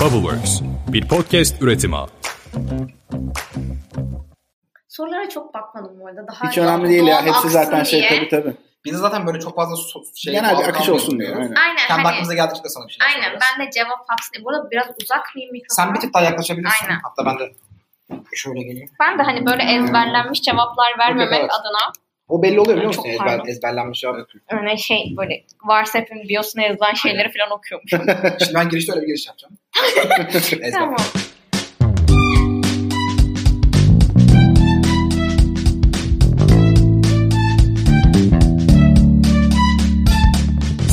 Bubbleworks, bir podcast üretimi. Sorulara çok bakmadım bu arada. Daha Hiç önemli değil ya. Hepsi zaten şey diye. tabii tabii. Biz zaten böyle çok fazla so- şey Genel bir akış olsun diyoruz. Aynen. Aynen Kendi hani, aklımıza geldikçe de sana bir şeyler aynen sorarız. ben de cevap hapsine. Burada biraz uzak mıyım mikrofona? Sen bir tık daha yaklaşabilirsin. Aynen. Hatta ben de şöyle geleyim. Ben de hani böyle ezberlenmiş cevaplar vermemek evet. adına O belli oluyor biliyor musun? Çok Ezber, ezberlenmiş cevap. öyle şey böyle WhatsApp'ın biosuna yazılan şeyleri falan okuyormuşum. Şimdi ben girişte öyle bir giriş yapacağım. Tamam.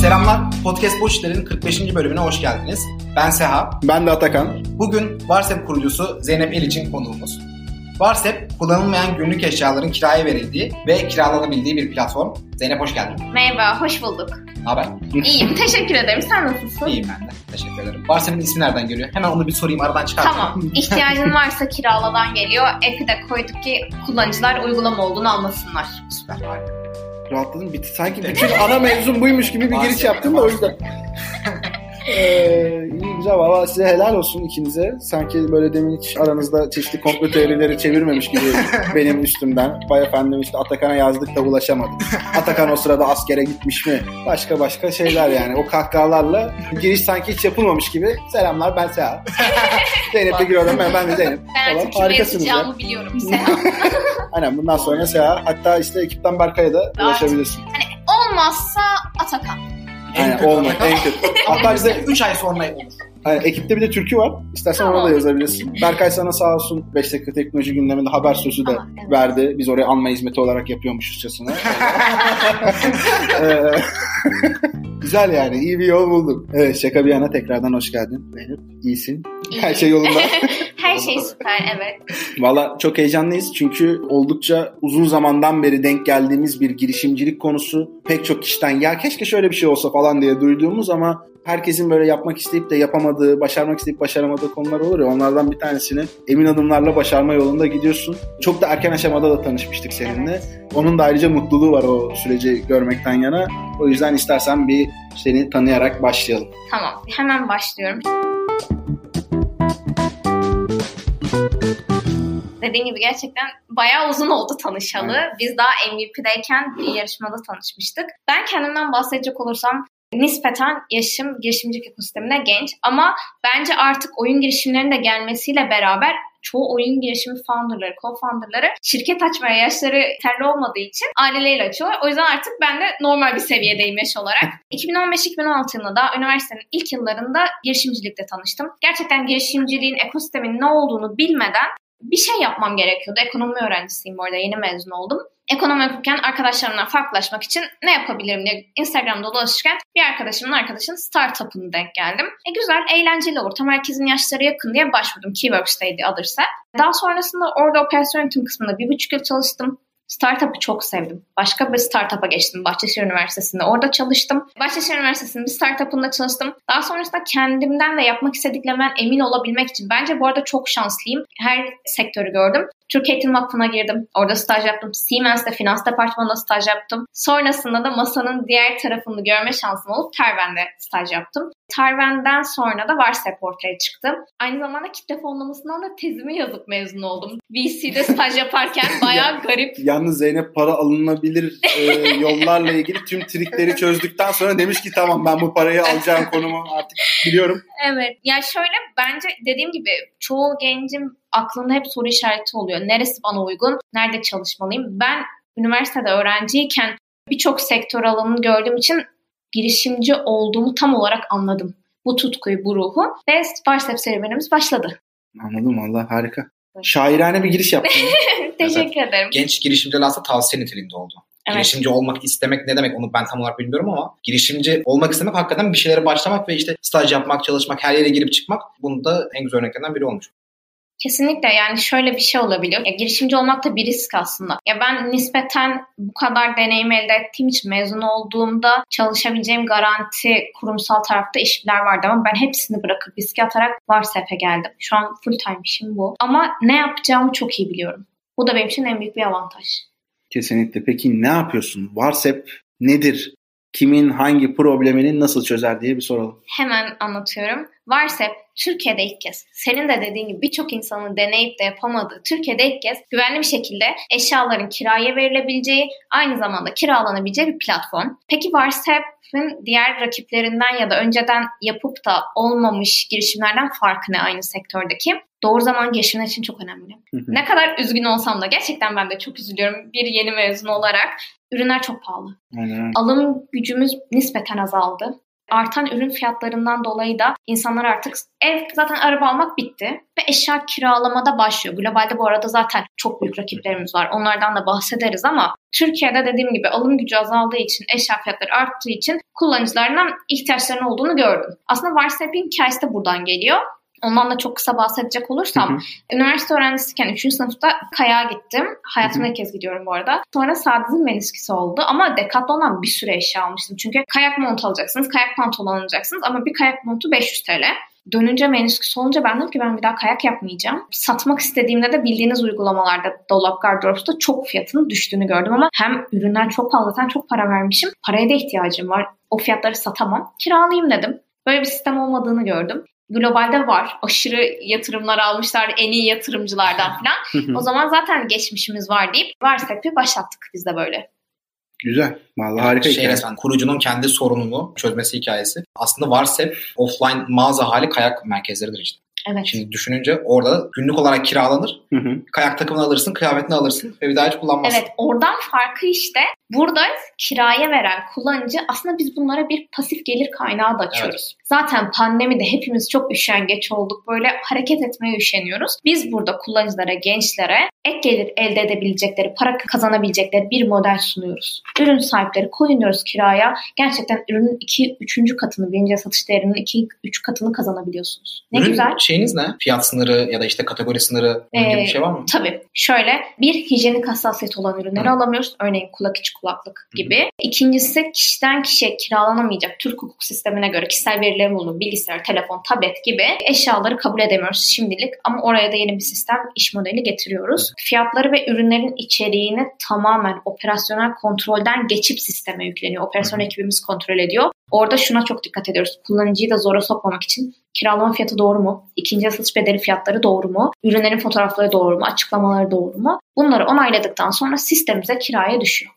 Selamlar. Podcast Boş İşler'in 45. bölümüne hoş geldiniz. Ben Seha. Ben de Atakan. Bugün Varsep kurucusu Zeynep Eliç'in konuğumuz. Varsep, kullanılmayan günlük eşyaların kiraya verildiği ve kiralanabildiği bir platform. Zeynep hoş geldin. Merhaba, hoş bulduk. Ne haber? İyiyim, teşekkür ederim. Sen nasılsın? İyiyim ben de. Teşekkür ederim. Varsep'in ismi nereden geliyor? Hemen onu bir sorayım aradan çıkartayım. Tamam. İhtiyacın varsa kiraladan geliyor. App'i de koyduk ki kullanıcılar uygulama olduğunu anlasınlar. Süper. harika. Rahatladım. Bitti. Sanki bütün ana mevzum buymuş gibi bir giriş yaptım da o yüzden. Ee, iyi güzel valla size helal olsun ikinize. Sanki böyle demin hiç aranızda çeşitli komplo teorileri çevirmemiş gibi benim üstümden. Vay efendim işte Atakan'a yazdık da ulaşamadık. Atakan o sırada askere gitmiş mi? Başka başka şeyler yani. O kahkahalarla giriş sanki hiç yapılmamış gibi. Selamlar ben Seha. Zeynep'le giriyorum ben, ben de Zeynep. Ben Falan. Harikasınız ya. biliyorum. Selam. Aynen bundan sonra Seha. Hatta işte ekipten Berkay'a da ulaşabilirsin. Olmazsa Atakan. Kötü olmaz en kötü. Hatta bize 3 ay sonra olur. Hani ekipte bir de türkü var. İstersen ona da Tamam. yazabilirsin. Berkay sana sağ olsun 5 dakika teknoloji gündeminde haber sözü de Tamam, evet. verdi. Biz oraya anma hizmeti olarak yapıyormuşuzcasına. Güzel yani. iyi bir yol buldum. Evet şaka bir yana tekrardan hoş geldin. Zeynep iyisin. Her şey yolunda. Her şey süper evet. Valla çok heyecanlıyız çünkü oldukça uzun zamandan beri denk geldiğimiz bir girişimcilik konusu. Pek çok kişiden ya keşke şöyle bir şey olsa falan diye duyduğumuz ama herkesin böyle yapmak isteyip de yapamadığı, başarmak isteyip başaramadığı konular olur ya onlardan bir tanesini emin adımlarla başarma yolunda gidiyorsun. Çok da erken aşamada da tanışmıştık seninle. Evet. Onun da ayrıca mutluluğu var o süreci görmekten yana. O yüzden istersen bir seni tanıyarak başlayalım. Tamam hemen başlıyorum. Dediğim gibi gerçekten bayağı uzun oldu tanışalı. Biz daha MVP'deyken bir yarışmada tanışmıştık. Ben kendimden bahsedecek olursam nispeten yaşım girişimcilik ekosistemine genç ama bence artık oyun girişimlerinin de gelmesiyle beraber çoğu oyun girişimi founderları, co-founderları şirket açmaya yaşları yeterli olmadığı için aileleriyle açıyorlar. O yüzden artık ben de normal bir seviyedeyim yaş olarak. 2015-2016 yılında da üniversitenin ilk yıllarında girişimcilikle tanıştım. Gerçekten girişimciliğin ekosistemin ne olduğunu bilmeden bir şey yapmam gerekiyordu. Ekonomi öğrencisiyim bu arada yeni mezun oldum. Ekonomi okurken arkadaşlarımdan farklılaşmak için ne yapabilirim diye Instagram'da dolaşırken bir arkadaşımın arkadaşının startup'ını denk geldim. E güzel, eğlenceli ortam. Herkesin yaşları yakın diye başvurdum. Keyworks'teydi adırsa. Daha sonrasında orada operasyon yönetim kısmında bir buçuk yıl çalıştım. Startup'ı çok sevdim. Başka bir startup'a geçtim Bahçeşehir Üniversitesi'nde. Orada çalıştım. Bahçeşehir Üniversitesi'nin bir startup'ında çalıştım. Daha sonrasında kendimden de yapmak istediklerimden emin olabilmek için. Bence bu arada çok şanslıyım. Her sektörü gördüm. Türk Eğitim Vakfı'na girdim. Orada staj yaptım. Siemens'te finans departmanında staj yaptım. Sonrasında da masanın diğer tarafını görme şansım olup Terven'de staj yaptım. Terven'den sonra da Varsep ortaya çıktı. Aynı zamanda kitle fonlamasından da tezimi yazıp mezun oldum. VC'de staj yaparken bayağı garip Yalnız Zeynep para alınabilir e, yollarla ilgili tüm trikleri çözdükten sonra demiş ki tamam ben bu parayı alacağım konumu artık biliyorum. Evet. Ya şöyle bence dediğim gibi çoğu gencin aklında hep soru işareti oluyor. Neresi bana uygun? Nerede çalışmalıyım? Ben üniversitede öğrenciyken birçok sektör alanını gördüğüm için girişimci olduğumu tam olarak anladım. Bu tutkuyu, bu ruhu ve Varsep serüvenimiz başladı. Anladım valla harika. Şairane bir giriş yaptın. Teşekkür ederim. Genç girişimciler aslında tavsiye niteliğinde oldu. Evet. Girişimci olmak istemek ne demek onu ben tam olarak bilmiyorum ama girişimci olmak istemek hakikaten bir şeylere başlamak ve işte staj yapmak, çalışmak, her yere girip çıkmak bunun da en güzel örneklerinden biri olmuş. Kesinlikle yani şöyle bir şey olabiliyor. Ya, girişimci olmak da bir risk aslında. Ya ben nispeten bu kadar deneyim elde ettiğim için mezun olduğumda çalışabileceğim garanti kurumsal tarafta işler vardı ama ben hepsini bırakıp riske atarak Varsep'e geldim. Şu an full time işim bu. Ama ne yapacağımı çok iyi biliyorum. Bu da benim için en büyük bir avantaj. Kesinlikle. Peki ne yapıyorsun? Varsep nedir? Kimin hangi problemini nasıl çözer diye bir soralım. Hemen anlatıyorum. WhatsApp Türkiye'de ilk kez, senin de dediğin gibi birçok insanın deneyip de yapamadığı Türkiye'de ilk kez güvenli bir şekilde eşyaların kiraya verilebileceği, aynı zamanda kiralanabileceği bir platform. Peki WhatsApp'ın diğer rakiplerinden ya da önceden yapıp da olmamış girişimlerden farkı ne aynı sektördeki? Doğru zaman girişimler için çok önemli. Hı hı. Ne kadar üzgün olsam da gerçekten ben de çok üzülüyorum bir yeni mezun olarak. Ürünler çok pahalı. Aynen. Alım gücümüz nispeten azaldı. Artan ürün fiyatlarından dolayı da insanlar artık ev zaten araba almak bitti ve eşya kiralamada başlıyor. Globalde bu arada zaten çok büyük rakiplerimiz var. Onlardan da bahsederiz ama Türkiye'de dediğim gibi alım gücü azaldığı için, eşya fiyatları arttığı için kullanıcılarından ihtiyaçlarının olduğunu gördüm. Aslında WhatsApp'in hikayesi de buradan geliyor. Ondan da çok kısa bahsedecek olursam, Hı hı. üniversite öğrencisiyken 3. sınıfta kayağa gittim. Hayatımda ilk kez gidiyorum bu arada. Sonra sağ dizim menisküsü oldu ama Decathlon'dan bir sürü eşya almıştım. Çünkü kayak montu alacaksınız, kayak pantolon alacaksınız ama bir kayak montu 500 TL. Dönünce menisküs olunca ben dedim ki ben bir daha kayak yapmayacağım. Satmak istediğimde de bildiğiniz uygulamalarda Dolap Gardırops'ta çok fiyatının düştüğünü gördüm ama hem ürünler çok pahalı zaten çok para vermişim. Paraya da ihtiyacım var. O fiyatları satamam. Kiralayayım dedim. Böyle bir sistem olmadığını gördüm. Globalde var. Aşırı yatırımlar almışlar en iyi yatırımcılardan falan. o zaman zaten geçmişimiz var deyip WhatsApp'ı başlattık biz de böyle. Güzel. Vallahi harika şey hikaye. resmen kurucunun kendi sorununu çözmesi hikayesi. Aslında WhatsApp offline mağaza hali kayak merkezleridir işte. Evet. Şimdi düşününce orada günlük olarak kiralanır. Hı hı. Kayak takımını alırsın, kıyafetini alırsın ve bir daha hiç kullanmazsın. Evet oradan farkı işte burada kiraya veren kullanıcı aslında biz bunlara bir pasif gelir kaynağı da açıyoruz. Zaten pandemide hepimiz çok üşengeç olduk. Böyle hareket etmeye üşeniyoruz. Biz burada kullanıcılara, gençlere ek gelir elde edebilecekleri, para kazanabilecekleri bir model sunuyoruz. Ürün sahipleri koyunuyoruz kiraya. Gerçekten ürünün 2 3. katını, birinci satış değerinin 2 3 katını kazanabiliyorsunuz. Ne Ürün güzel. Şeyiniz ne? Fiyat sınırı ya da işte kategori sınırı bunun gibi Ee, bir şey var mı? Tabii. Şöyle bir hijyenik hassasiyet olan ürünleri Hı. alamıyoruz. Örneğin kulak içi kulaklık gibi. İkincisi kişiden kişiye kiralanamayacak Türk hukuk sistemine göre kişisel verilerin bulunduğu bilgisayar, telefon, tablet gibi eşyaları kabul edemiyoruz şimdilik. Ama oraya da yeni bir sistem, iş modeli getiriyoruz. Fiyatları ve ürünlerin içeriğini tamamen operasyonel kontrolden geçip sisteme yükleniyor. Operasyon Hı hı. ekibimiz kontrol ediyor. Orada şuna çok dikkat ediyoruz. Kullanıcıyı da zora sokmamak için kiralama fiyatı doğru mu? İkinci satış bedeli fiyatları doğru mu? Ürünlerin fotoğrafları doğru mu? Açıklamaları doğru mu? Bunları onayladıktan sonra sistemimize kiraya düşüyor.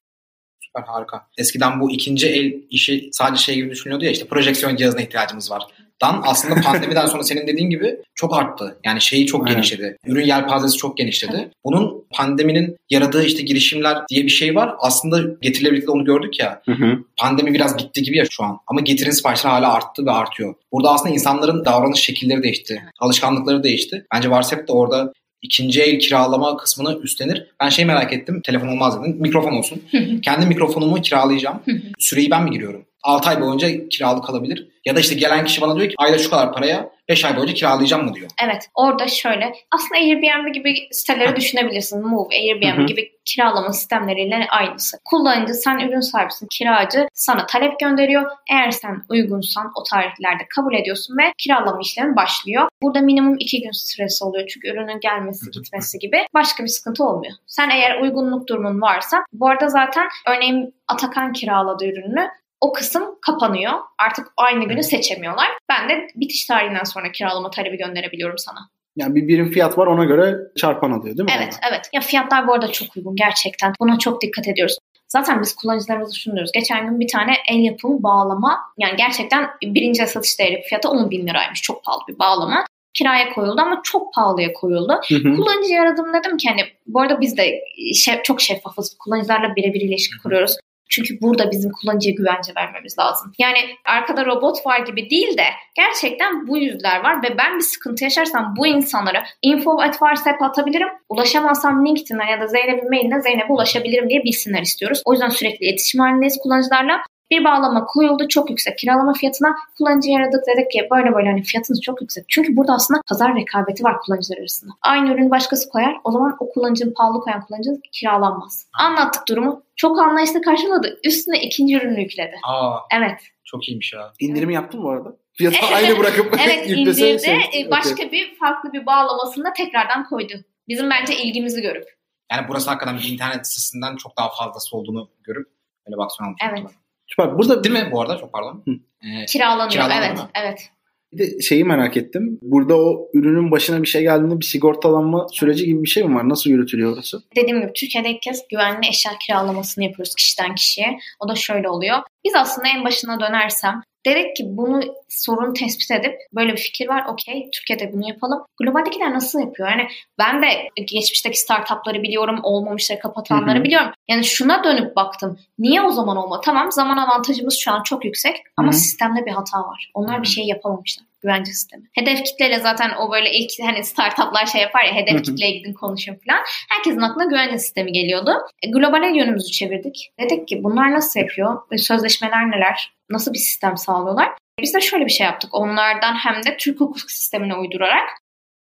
Süper harika. Eskiden bu ikinci el işi sadece şey gibi düşünülüyordu ya işte projeksiyon cihazına ihtiyacımız var. Dan aslında pandemiden sonra senin dediğin gibi çok arttı. Yani şeyi çok Aynen. genişledi. Ürün yelpazesi çok genişledi. Bunun pandeminin yaradığı işte girişimler diye bir şey var. Aslında getiriyle birlikte onu gördük ya. Hı hı. Pandemi biraz bitti gibi ya şu an. Ama getirin siparişleri hala arttı ve artıyor. Burada aslında insanların davranış şekilleri değişti. Alışkanlıkları değişti. Bence WhatsApp da orada ikinci el kiralama kısmını üstlenir. Ben şey merak ettim. Telefon olmaz dedim. Mikrofon olsun. Kendi mikrofonumu kiralayacağım. Süreyi ben mi giriyorum? 6 ay boyunca kiralık kalabilir. Ya da işte gelen kişi bana diyor ki ayda şu kadar paraya 5 ay boyunca kiralayacağım mı diyor. Evet orada şöyle aslında Airbnb gibi siteleri düşünebilirsin. Move, Airbnb Hı hı. gibi kiralama sistemleriyle aynısı. Kullanıcı sen ürün sahibisin, kiracı sana talep gönderiyor. Eğer sen uygunsan o tarihlerde kabul ediyorsun ve kiralama işlemi başlıyor. Burada minimum 2 gün süresi oluyor çünkü ürünün gelmesi gitmesi gibi başka bir sıkıntı olmuyor. Sen eğer uygunluk durumun varsa bu arada zaten örneğin Atakan kiraladı ürününü o kısım kapanıyor. Artık aynı günü seçemiyorlar. Ben de bitiş tarihinden sonra kiralama talebi gönderebiliyorum sana. Yani bir birim fiyat var ona göre çarpan alıyor değil mi? Evet, evet. Ya fiyatlar bu arada çok uygun gerçekten. Buna çok dikkat ediyoruz. Zaten biz kullanıcılarımızı düşünüyoruz. Geçen gün bir tane el yapımı bağlama yani gerçekten birinci satış değeri fiyatı 10 bin liraymış. Çok pahalı bir bağlama. Kiraya koyuldu ama çok pahalıya koyuldu. Hı hı. Kullanıcı aradım dedim ki hani bu arada biz de şef, çok şeffafız. Kullanıcılarla birebir ilişki kuruyoruz. Çünkü burada bizim kullanıcıya güvence vermemiz lazım. Yani arkada robot var gibi değil de gerçekten bu yüzler var ve ben bir sıkıntı yaşarsam bu insanlara info at WhatsApp atabilirim. Ulaşamazsam LinkedIn'den ya da Zeynep'in mailine Zeynep'e ulaşabilirim diye bilsinler istiyoruz. O yüzden sürekli iletişim halindeyiz kullanıcılarla. Bir bağlama koyuldu çok yüksek kiralama fiyatına. Kullanıcıyı aradık dedik ki böyle böyle hani fiyatınız çok yüksek. Çünkü burada aslında pazar rekabeti var kullanıcılar arasında. Aynı ürünü başkası koyar. O zaman o kullanıcının pahalı koyan kullanıcının kiralanmaz. Anlattık durumu. Çok anlayışlı karşıladı. Üstüne ikinci ürünü yükledi. Aa Evet. çok iyiymiş ya. İndirimi yaptın mı arada? Fiyatı aynı bırakıp Evet yüklese indirdi. şey- E, Başka bir farklı bir bağlamasında tekrardan koydu. Bizim bence ilgimizi görüp. Yani burası hakikaten bir internet sitesinden çok daha fazlası olduğunu görüp öyle bir aksiyon almış. Evet. muhtemelen. Süper. Burada Değil mi bu arada? Çok pardon. Hı. Ee, Kiralanıyor. Kiralanıyor evet. mu? Evet. bir de şeyi merak ettim. Burada o ürünün başına bir şey geldiğinde bir sigortalanma süreci gibi bir şey mi var? Nasıl yürütülüyor orası? Dediğim gibi Türkiye'de ilk kez güvenli eşya kiralamasını yapıyoruz kişiden kişiye. O da şöyle oluyor. Biz aslında en başına dönersem dedik ki bunu sorun tespit edip böyle bir fikir var okey Türkiye'de bunu yapalım. Globaldekiler nasıl yapıyor? Yani ben de geçmişteki startupları biliyorum olmamışları kapatanları Hı hı. biliyorum. Yani şuna dönüp baktım. Niye o zaman olma? Tamam zaman avantajımız şu an çok yüksek ama Hı hı. sistemde bir hata var. Onlar Hı bir şey yapamamışlar. Güvence sistemi. Hedef kitleyle zaten o böyle ilk hani startuplar şey yapar ya hedef kitleye gidin konuşun falan. Herkesin aklına güvence sistemi geliyordu. E, globale yönümüzü çevirdik. Dedik ki bunlar nasıl yapıyor? E, Sözleşmeler neler? Nasıl bir sistem sağlıyorlar? Biz de şöyle bir şey yaptık. Onlardan hem de Türk hukuk sistemine uydurarak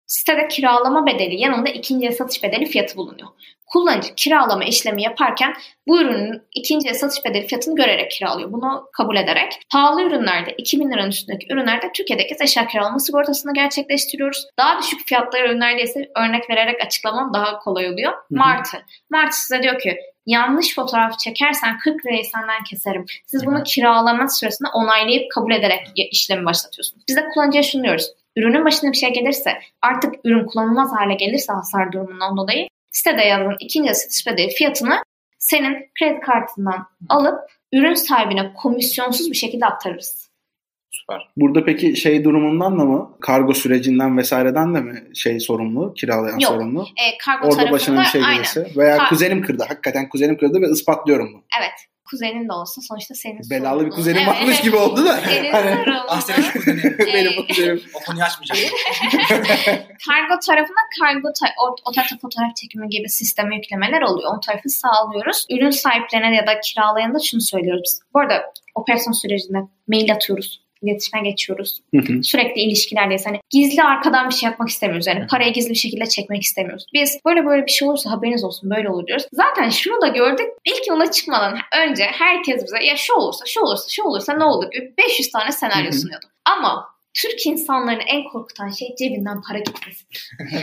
sitede kiralama bedeli yanında ikinci satış bedeli fiyatı bulunuyor. Kullanıcı kiralama işlemi yaparken bu ürünün ikinci satış bedeli fiyatını görerek kiralıyor. Bunu kabul ederek pahalı ürünlerde 2000 liranın üstündeki ürünlerde Türkiye'deki eşya kiralama sigortasını gerçekleştiriyoruz. Daha düşük fiyatlı ürünlerde ise örnek vererek açıklamam daha kolay oluyor. hı. Martı. Martı size diyor ki yanlış fotoğraf çekersen 40 lirayı senden keserim. Siz bunu kiralama süresinde onaylayıp kabul ederek işlemi başlatıyorsunuz. Biz de kullanıcıya şunu diyoruz. Ürünün başına bir şey gelirse artık ürün kullanılmaz hale gelirse hasar durumundan dolayı sitede yazılan ikinci satış bedeli fiyatını senin kredi kartından alıp ürün sahibine komisyonsuz bir şekilde aktarırız. Süper. Burada peki şey durumundan da mı? Kargo sürecinden vesaireden de mi şey sorumlu? Kiralayan Yok. sorumlu? E, kargo Orada tarafında başına bir şey aynen. gelirse. Veya Ka- kuzenim kırdı. Hakikaten kuzenim kırdı ve ispatlıyorum bunu. Evet. Kuzenin de olsa sonuçta senin Belalı bir sorumluluğun. kuzenim Evet. varmış gibi oldu da. Senin Hani- sorumluluğun. Ah senin kuzenin. Benim bu kuzenim. O konuyu açmayacağım. kargo tarafına kargo ta- o, o tarafta fotoğraf çekimi gibi sisteme yüklemeler oluyor. O tarafı sağlıyoruz. Ürün sahiplerine ya da kiralayana da şunu söylüyoruz. Bu arada operasyon sürecinde mail atıyoruz. İletişime geçiyoruz. Hı hı. Sürekli ilişkilerdeyiz. Hani gizli arkadan bir şey yapmak istemiyoruz. Yani parayı gizli bir şekilde çekmek istemiyoruz. Biz böyle böyle bir şey olursa haberiniz olsun böyle olur diyoruz. Zaten şunu da gördük. İlk yola çıkmadan önce herkes bize ya şu olursa şu olursa şu olursa ne olur gibi 500 tane senaryo Hı hı. sunuyordu. Ama Türk insanlarını en korkutan şey cebinden para gitmesi.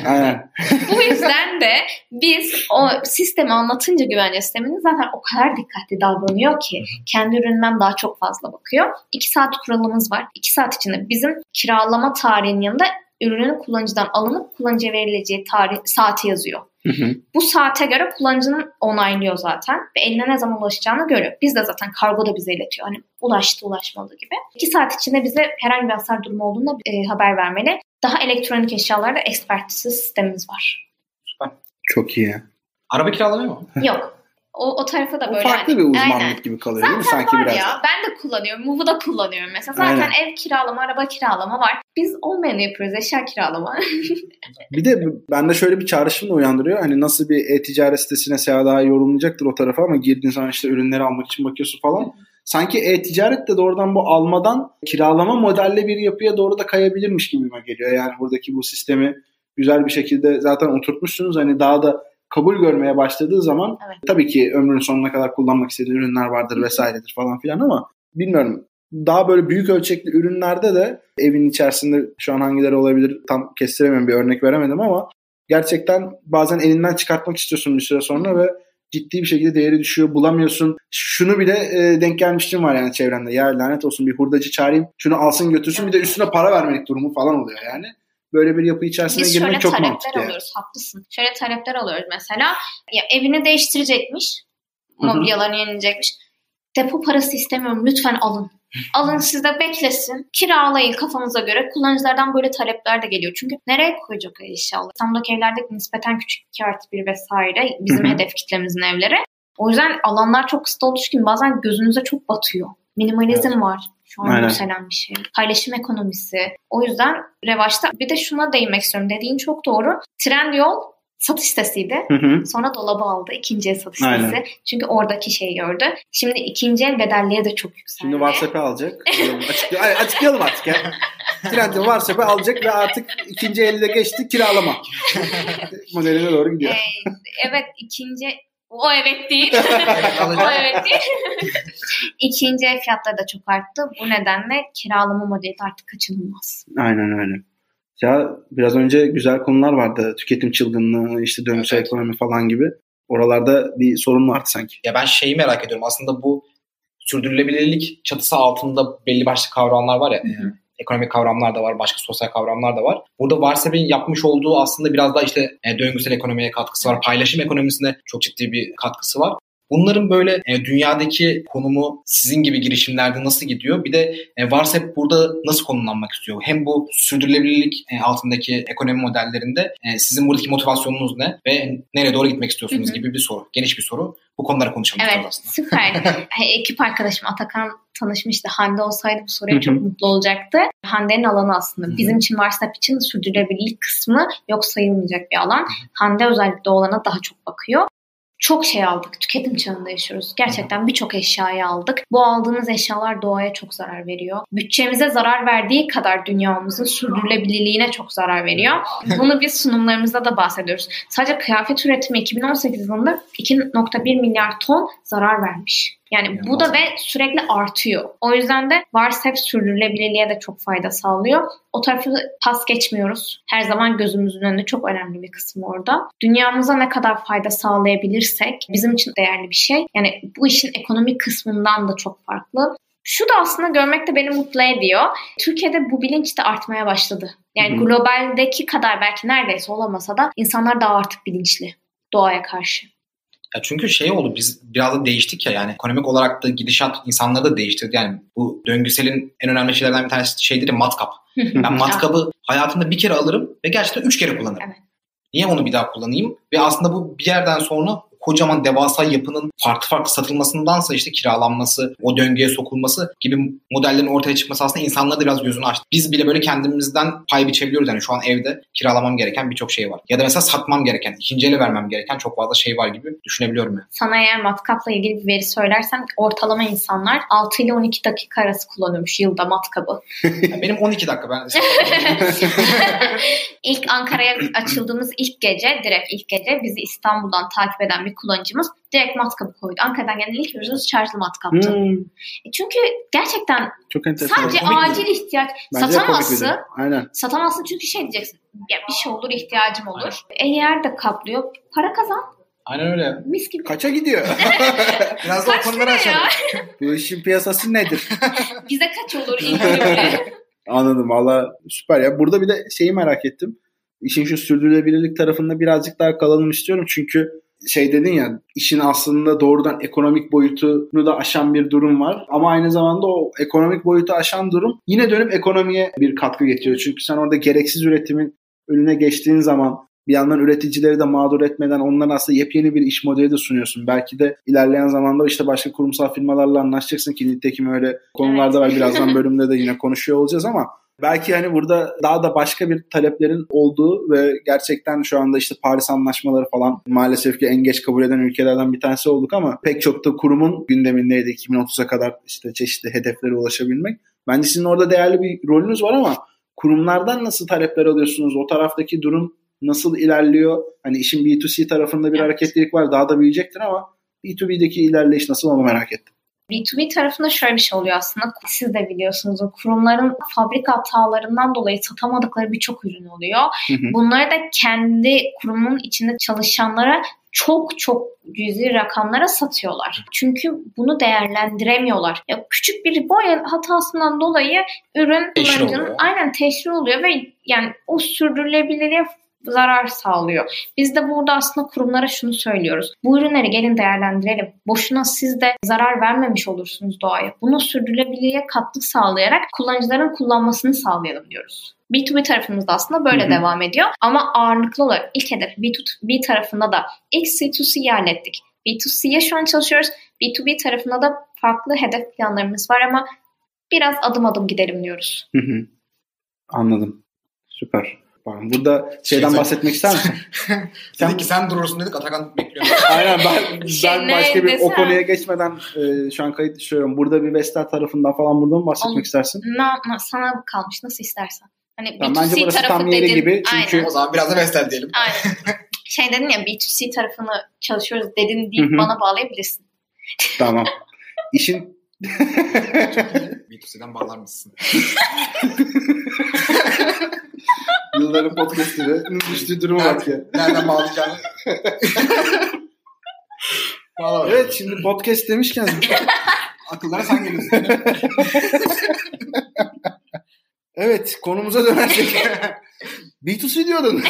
Aynen. Bu yüzden de biz o sistemi anlatınca güvence sistemini zaten o kadar dikkatli davranıyor ki kendi ürününden daha çok fazla bakıyor. 2 saat kuralımız var. 2 saat içinde bizim kiralama tarihinin yanında ürünün kullanıcıdan alınıp kullanıcıya verileceği tarih, saati yazıyor. Hı hı. Bu saate göre kullanıcının onaylıyor zaten ve eline ne zaman ulaşacağını görüyor. Biz de zaten kargo da bize iletiyor. Hani ulaştı ulaşmadı gibi. 2 saat içinde bize herhangi bir hasar durumu olduğunda e, haber vermeli. Daha elektronik eşyalarda ekspertiz sistemimiz var. Çok iyi. Araba kiralamıyor mu? Yok. O, o tarafa da O böyle. farklı hani- bir uzmanlık Aynen. gibi kalıyor değil mi? Zaten Sanki var biraz. ya. Ben de kullanıyorum. Move'u da kullanıyorum mesela. Zaten Aynen. ev kiralama, araba kiralama var. Biz olmayanı yapıyoruz. Eşya kiralama. Bir de bende şöyle bir çağrışım da uyandırıyor. Hani nasıl bir e-ticaret sitesine Seha daha yorumlayacaktır o tarafa ama girdiğin zaman işte ürünleri almak için bakıyorsun falan. Sanki e-ticaret de doğrudan bu almadan kiralama modelle bir yapıya doğru da kayabilirmiş gibime geliyor. Yani buradaki bu sistemi güzel bir şekilde zaten oturtmuşsunuz. Hani daha da kabul görmeye başladığı zaman Evet. tabii ki ömrünün sonuna kadar kullanmak istediği ürünler vardır vesairedir falan filan ama bilmiyorum. Daha böyle büyük ölçekli ürünlerde de evin içerisinde şu an hangileri olabilir tam kestiremiyorum bir örnek veremedim ama gerçekten bazen elinden çıkartmak istiyorsun bir süre sonra ve ciddi bir şekilde değeri düşüyor. Bulamıyorsun. Şunu bile e, denk gelmiştim var yani çevremde. Ya lanet olsun bir hurdacı çağırayım. Şunu alsın götürsün bir de üstüne para vermelik durumu falan oluyor yani. Böyle bir yapı içerisine Biz şöyle girmek çok talepler mantıklı. yani. alıyoruz. Haklısın. Şöyle talepler alıyoruz mesela. Ya evini değiştirecekmiş. Mobilyalarını yenilecekmiş. Depo parası istemiyorum. Lütfen alın. Alın sizde beklesin. Kiralayın kafanıza göre. Kullanıcılardan böyle talepler de geliyor. Çünkü nereye koyacak inşallah? İstanbul'daki evlerde nispeten küçük 2 artı 1 vesaire. Bizim hedef kitlemizin evleri. O yüzden alanlar çok kısıtlı olduğu için bazen gözünüze çok batıyor. Minimalizm var. Şu an Aynen. yükselen bir şey. Paylaşım ekonomisi. O yüzden revaçta. Bir de şuna değinmek istiyorum. Dediğin çok doğru. Trendyol satış sitesiydi. Hı hı. Sonra dolabı aldı. ikinci el satış Aynen. sitesi. Çünkü oradaki şeyi gördü. Şimdi ikinci el bedelleri de çok yükseldi. Şimdi WhatsApp'ı alacak. Açıklayalım, Ay, açıklayalım artık ya. Trendyol WhatsApp'ı alacak ve artık ikinci elde geçti kiralama. Modeline doğru gidiyor. Ee, evet ikinci o evet değil. O evet değil. ikinci el fiyatları da çok arttı. Bu nedenle kiralama modeli de artık kaçınılmaz. Aynen öyle. Ya biraz önce güzel konular vardı. Tüketim çılgınlığı, işte döngüsel Evet. ekonomi falan gibi. Oralarda bir sorun vardı sanki. Ya ben şeyi merak ediyorum. Aslında bu sürdürülebilirlik çatısı altında belli başlı kavramlar var ya. Ekonomik kavramlar da var, başka sosyal kavramlar da var. Burada Varseb'in yapmış olduğu aslında biraz daha işte e, döngüsel ekonomiye katkısı var. Paylaşım ekonomisine çok ciddi bir katkısı var. Bunların böyle e, dünyadaki konumu sizin gibi girişimlerde nasıl gidiyor? Bir de e, Varsep burada nasıl konumlanmak istiyor? Hem bu sürdürülebilirlik e, altındaki ekonomi modellerinde e, sizin buradaki motivasyonunuz ne ve nereye doğru gitmek istiyorsunuz gibi bir soru. Geniş bir soru. Bu konuları konuşalım Evet aslında. süper. Hey, Ekip arkadaşım Atakan tanışmıştı. Hande olsaydı bu soruya çok mutlu olacaktı. Hande'nin alanı aslında. Bizim için Varsnap için sürdürülebilirlik kısmı yok sayılmayacak bir alan. Hande özellikle o alana daha çok bakıyor. Çok şey aldık. Tüketim çağında yaşıyoruz. Gerçekten birçok eşyayı aldık. Bu aldığımız eşyalar doğaya çok zarar veriyor. Bütçemize zarar verdiği kadar dünyamızın sürdürülebilirliğine çok zarar veriyor. Bunu biz sunumlarımızda da bahsediyoruz. Sadece kıyafet üretimi 2018 yılında 2.1 milyar ton zarar vermiş. Yani bu da ve sürekli artıyor. O yüzden de Varsep sürdürülebilirliğe de çok fayda sağlıyor. O tarafı pas geçmiyoruz. Her zaman gözümüzün önünde çok önemli bir kısmı orada. Dünyamıza ne kadar fayda sağlayabilirsek bizim için değerli bir şey. Yani bu işin ekonomik kısmından da çok farklı. Şu da aslında görmek de beni mutlu ediyor. Türkiye'de bu bilinç de artmaya başladı. Yani globaldeki kadar belki neredeyse olamasa da insanlar daha artık bilinçli doğaya karşı. Ya çünkü şey oldu biz biraz da değiştik ya yani ekonomik olarak da gidişat insanları da değiştirdi. Yani bu döngüselin en önemli şeylerden bir tanesi şeydir ya matkap. Ben matkabı hayatımda bir kere alırım ve gerçekten üç kere kullanırım. Evet. Niye onu bir daha kullanayım? Ve aslında bu bir yerden sonra kocaman devasa yapının farklı farklı satılmasındansa işte kiralanması, o döngüye sokulması gibi modellerin ortaya çıkması aslında insanları da biraz gözünü açtı. Biz bile böyle kendimizden pay biçebiliyoruz. Yani şu an evde kiralamam gereken birçok şey var. Ya da mesela satmam gereken, ikinci ele vermem gereken çok fazla şey var gibi düşünebiliyorum yani. Sana eğer matkapla ilgili bir veri söylersem ortalama insanlar 6 ile 12 dakika arası kullanıyormuş yılda matkabı. Benim 12 dakika ben İlk Ankara'ya açıldığımız ilk gece, direkt ilk gece bizi İstanbul'dan takip eden bir kullanıcımız direkt matkabı koydu. Ankara'dan gelen ilk ürünümüz şarjlı matkaptı. Hmm, E Çünkü gerçekten çok enteresan. sadece komik bir acil ihtiyaç. Bence bir satamazsın. Aynen. Satamazsın çünkü şey diyeceksin. Ya bir şey olur ihtiyacım olur. E yer de kaplıyor. Para kazan. Aynen öyle. Mis gibi. Kaça gidiyor? Biraz da o konuları açalım. Bu işin piyasası nedir? Bize kaç olur indirimli? Anladım valla süper ya. Burada bir de şeyi merak ettim. İşin şu sürdürülebilirlik tarafında birazcık daha kalalım istiyorum. Çünkü şey dedin ya işin aslında doğrudan ekonomik boyutunu da aşan bir durum var. Ama aynı zamanda o ekonomik boyutu aşan durum yine dönüp ekonomiye bir katkı getiriyor. Çünkü sen orada gereksiz üretimin önüne geçtiğin zaman bir yandan üreticileri de mağdur etmeden onlara aslında yepyeni bir iş modeli de sunuyorsun. Belki de ilerleyen zamanda işte başka kurumsal firmalarla anlaşacaksın ki nitekim öyle konularda var. Birazdan bölümde de yine konuşuyor olacağız ama belki hani burada daha da başka bir taleplerin olduğu ve gerçekten şu anda işte Paris anlaşmaları falan maalesef ki en geç kabul eden ülkelerden bir tanesi olduk ama pek çok da kurumun gündemindeydi 2030'a kadar işte çeşitli hedeflere ulaşabilmek. Bence sizin orada değerli bir rolünüz var ama kurumlardan nasıl talepler alıyorsunuz? O taraftaki durum nasıl ilerliyor? Hani işin B2C tarafında bir hareketlilik var. Daha da büyüyecektir ama B2B'deki ilerleyiş nasıl onu merak ettim. B2B tarafında şöyle bir şey oluyor aslında. Siz de biliyorsunuz o kurumların fabrika hatalarından dolayı satamadıkları birçok ürün oluyor. Hı hı. Bunları da kendi kurumun içinde çalışanlara çok çok cüzi rakamlara satıyorlar. Çünkü bunu değerlendiremiyorlar. Ya küçük bir boya hatasından dolayı ürün kullanıcının aynen teşhir oluyor ve yani o sürdürülebilirliğe zarar sağlıyor. Biz de burada aslında kurumlara şunu söylüyoruz. Bu ürünleri gelin değerlendirelim. Boşuna siz de zarar vermemiş olursunuz doğaya. Bunu sürdürülebilirliğe katkı sağlayarak kullanıcıların kullanmasını sağlayalım diyoruz. B2B tarafımızda aslında böyle Hı hı. devam ediyor. Ama ağırlıklı olarak ilk hedef B2B tarafında da ilk C2C'yi hallettik. B2C'ye şu an çalışıyoruz. B2B tarafında da farklı hedef planlarımız var ama biraz adım adım gidelim diyoruz. Hı hı. Anladım. Süper. Bakın Burada şeyden Şey- bahsetmek ister misin? Sen- Dedik ki sen durursun dedik Atakan bekliyor. Aynen ben, Şey ben ne başka bir o desem? konuya geçmeden e, şu an kayıt düşüyorum. Burada bir Vestel tarafından falan buradan mı bahsetmek Olur. istersin? Ne yapma sana kalmış nasıl istersen. Hani Tamam, B2C bence burası tarafı tam yeri dedin. gibi çünkü- Aynen. o zaman biraz da Vestel diyelim. Aynen. Şey dedin ya B2C tarafını çalışıyoruz dedin deyip Hı hı. bana bağlayabilirsin. Tamam. İşin B2C'den bağlar mısın? Yılların podcastleri düştüğü duruma bak ya. Nereden bağlayacağını? Evet şimdi podcast demişken Akıllara sen geliyorsun. Evet konumuza dönersek. B2C diyordun.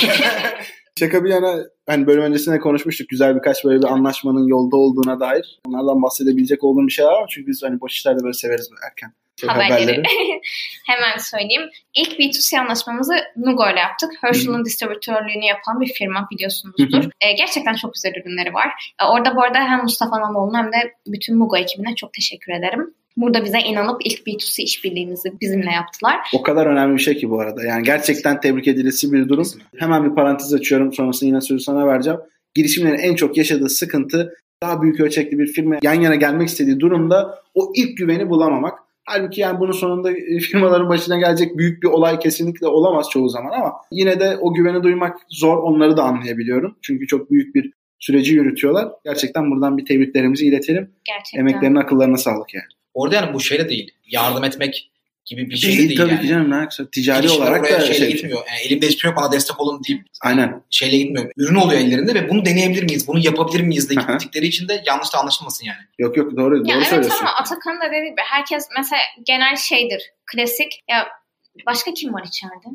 Şaka bir yana hani bölüm öncesinde konuşmuştuk. Güzel birkaç böyle bir anlaşmanın yolda olduğuna dair. Onlardan bahsedebilecek olduğum bir şey var çünkü biz hani boş işlerde böyle severiz erken. Haberleri. Hemen söyleyeyim. İlk B2C anlaşmamızı Nugo ile yaptık. Herschel'ın distribütörlüğünü yapan bir firma biliyorsunuzdur. E, gerçekten çok güzel ürünleri var. E, orada bu arada hem Mustafa Namoğlu'na hem de bütün Nugo ekibine çok teşekkür ederim. Burada bize inanıp ilk B2C işbirliğimizi bizimle yaptılar. O kadar önemli bir şey ki bu arada. Yani gerçekten tebrik edilesi bir durum. Hemen bir parantez açıyorum. Sonrasında yine sözü sana vereceğim. Girişimlerin en çok yaşadığı sıkıntı daha büyük ölçekli bir firma yan yana gelmek istediği durumda o ilk güveni bulamamak. Halbuki yani bunun sonunda firmaların başına gelecek büyük bir olay kesinlikle olamaz çoğu zaman ama yine de o güveni duymak zor. Onları da anlayabiliyorum. Çünkü çok büyük bir süreci yürütüyorlar. Gerçekten buradan bir tebriklerimizi iletelim. Gerçekten. Emeklerine akıllarına sağlık yani. Orada yani bu şeyle değil. Yardım etmek gibi bir şey de Değil, değil tabii yani. ki canım ne alakası? Ticari Girişimler olarak da şeyle şey. gitmiyor. Yani elimde hiçbir şey yok bana destek olun deyip Aynen. şeyle gitmiyor. Ürün oluyor ellerinde ve bunu deneyebilir miyiz? Bunu yapabilir miyiz de gittikleri için de yanlış da anlaşılmasın yani. Yok yok doğru Ya doğru evet söylüyorsun. ama Atakan'ın da dediği gibi herkes mesela genel şeydir. Klasik. Ya başka kim var içeride?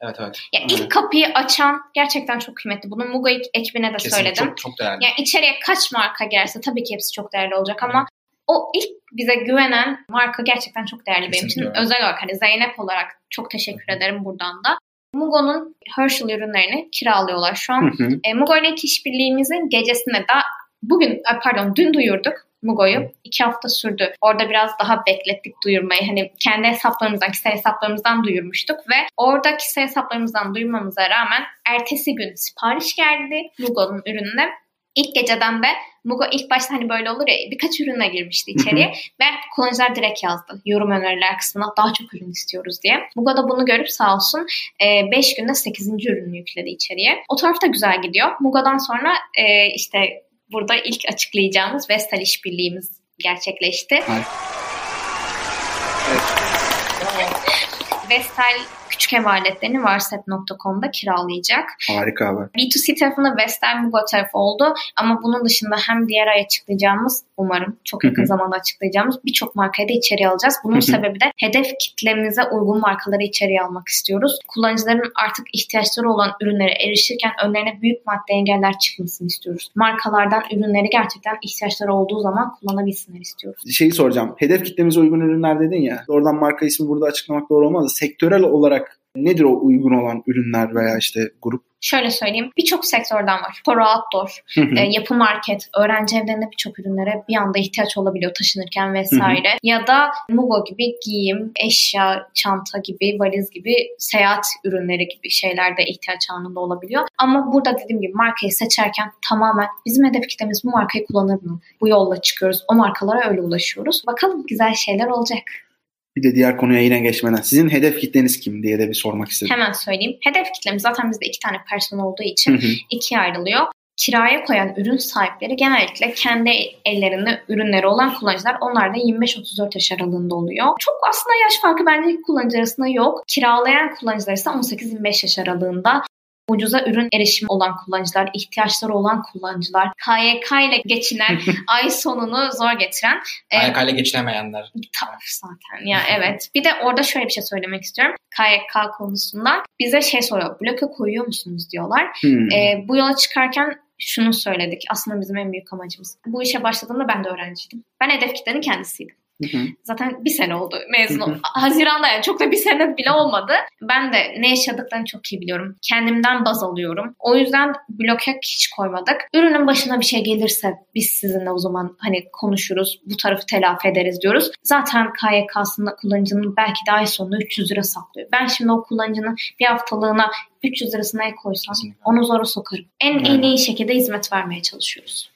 Evet evet. Ya Evet. ilk kapıyı açan gerçekten çok kıymetli. Bunu Mugo ekibine de Kesinlikle söyledim. çok, çok değerli. Ya içeriye kaç marka gelirse tabii ki hepsi çok değerli olacak ama o ilk bize güvenen marka gerçekten çok değerli benim için. Kesinlikle öyle. Özel olarak hani Zeynep olarak çok teşekkür ederim buradan da. Mugo'nun Herschel ürünlerini kiralıyorlar şu an. Hı hı. E, Mugo ile işbirliğimizin gecesinde daha bugün ay pardon dün duyurduk Mugo'yu. iki hafta sürdü. Orada biraz daha beklettik duyurmayı. Hani kendi hesaplarımızdan, kişisel hesaplarımızdan duyurmuştuk ve orada kişisel hesaplarımızdan duyurmamıza rağmen ertesi gün sipariş geldi Mugo'nun ürününe. İlk geceden de Mugo ilk başta hani böyle olur ya birkaç ürünle girmişti içeriye ve kullanıcılar direkt yazdı yorum öneriler kısmına daha çok ürün istiyoruz diye. Mugo da bunu görüp sağ olsun 5 günde 8. ürünü yükledi içeriye. O taraf da güzel gidiyor. Mugo'dan sonra e, işte burada ilk açıklayacağımız Vestel işbirliğimiz gerçekleşti. Harika. Vestel küçük ev aletlerini varset.com'da kiralayacak. Harika haber. B2C tarafında Vestel Mugo tarafı oldu ama bunun dışında hem diğer ay açıklayacağımız umarım çok yakın zamanda açıklayacağımız birçok markayı da içeriye alacağız. Bunun sebebi de hedef kitlemize uygun markaları içeriye almak istiyoruz. Kullanıcıların artık ihtiyaçları olan ürünlere erişirken önlerine büyük madde engeller çıkmasını istiyoruz. Markalardan ürünleri gerçekten ihtiyaçları olduğu zaman kullanabilsinler istiyoruz. Şeyi soracağım. Hedef kitlemize uygun ürünler dedin ya. Oradan marka ismi burada açıklamak doğru olmaz sektörel olarak nedir o uygun olan ürünler veya işte grup? Şöyle söyleyeyim birçok sektörden var. Spor outdoor, e, yapı market, öğrenci evlerinde birçok ürünlere bir anda ihtiyaç olabiliyor taşınırken vesaire. Ya da Mugo gibi giyim, eşya, çanta gibi, valiz gibi seyahat ürünleri gibi şeylerde ihtiyaç anında olabiliyor. Ama burada dediğim gibi markayı seçerken tamamen bizim hedef kitlemiz bu markayı kullanır mı? Bu yolla çıkıyoruz. O markalara öyle ulaşıyoruz. Bakalım güzel şeyler olacak. Bir de diğer konuya yine geçmeden sizin hedef kitleniz kim diye de bir sormak istedim. Hemen söyleyeyim. Hedef kitlemiz zaten bizde iki tane personel olduğu için hı. ikiye ayrılıyor. Kiraya koyan ürün sahipleri genellikle kendi ellerinde ürünleri olan kullanıcılar. Onlar da 25-34 yaş aralığında oluyor. Çok aslında yaş farkı bence kullanıcı arasında yok. Kiralayan kullanıcılar ise 18-25 yaş aralığında. Ucuza ürün erişimi olan kullanıcılar, ihtiyaçları olan kullanıcılar, KYK ile geçinen, ay sonunu zor getiren e, Ayakayla geçinemeyenler. Tabii zaten ya evet. Bir de orada şöyle bir şey söylemek istiyorum. KYK konusunda bize şey soruyor. Bloke koyuyor musunuz diyorlar. Hmm. Ee, bu yola çıkarken şunu söyledik. Aslında bizim en büyük amacımız. Bu işe başladığımda ben de öğrenciydim. Ben hedef kitlenin kendisiydim. Hı hı. Zaten bir sene oldu mezun ol- Haziran'da yani çok da bir sene bile olmadı. Ben de ne yaşadıklarını çok iyi biliyorum. Kendimden baz alıyorum. O yüzden bloke hiç koymadık. Ürünün başına bir şey gelirse biz sizinle o zaman hani konuşuruz. Bu tarafı telafi ederiz diyoruz. Zaten KYK'sında kullanıcının belki de ay sonunda 300 lira saklıyor. Ben şimdi o kullanıcının bir haftalığına 300 lirasına el koysam onu zora sokarım. En Evet. en iyi şekilde hizmet vermeye çalışıyoruz.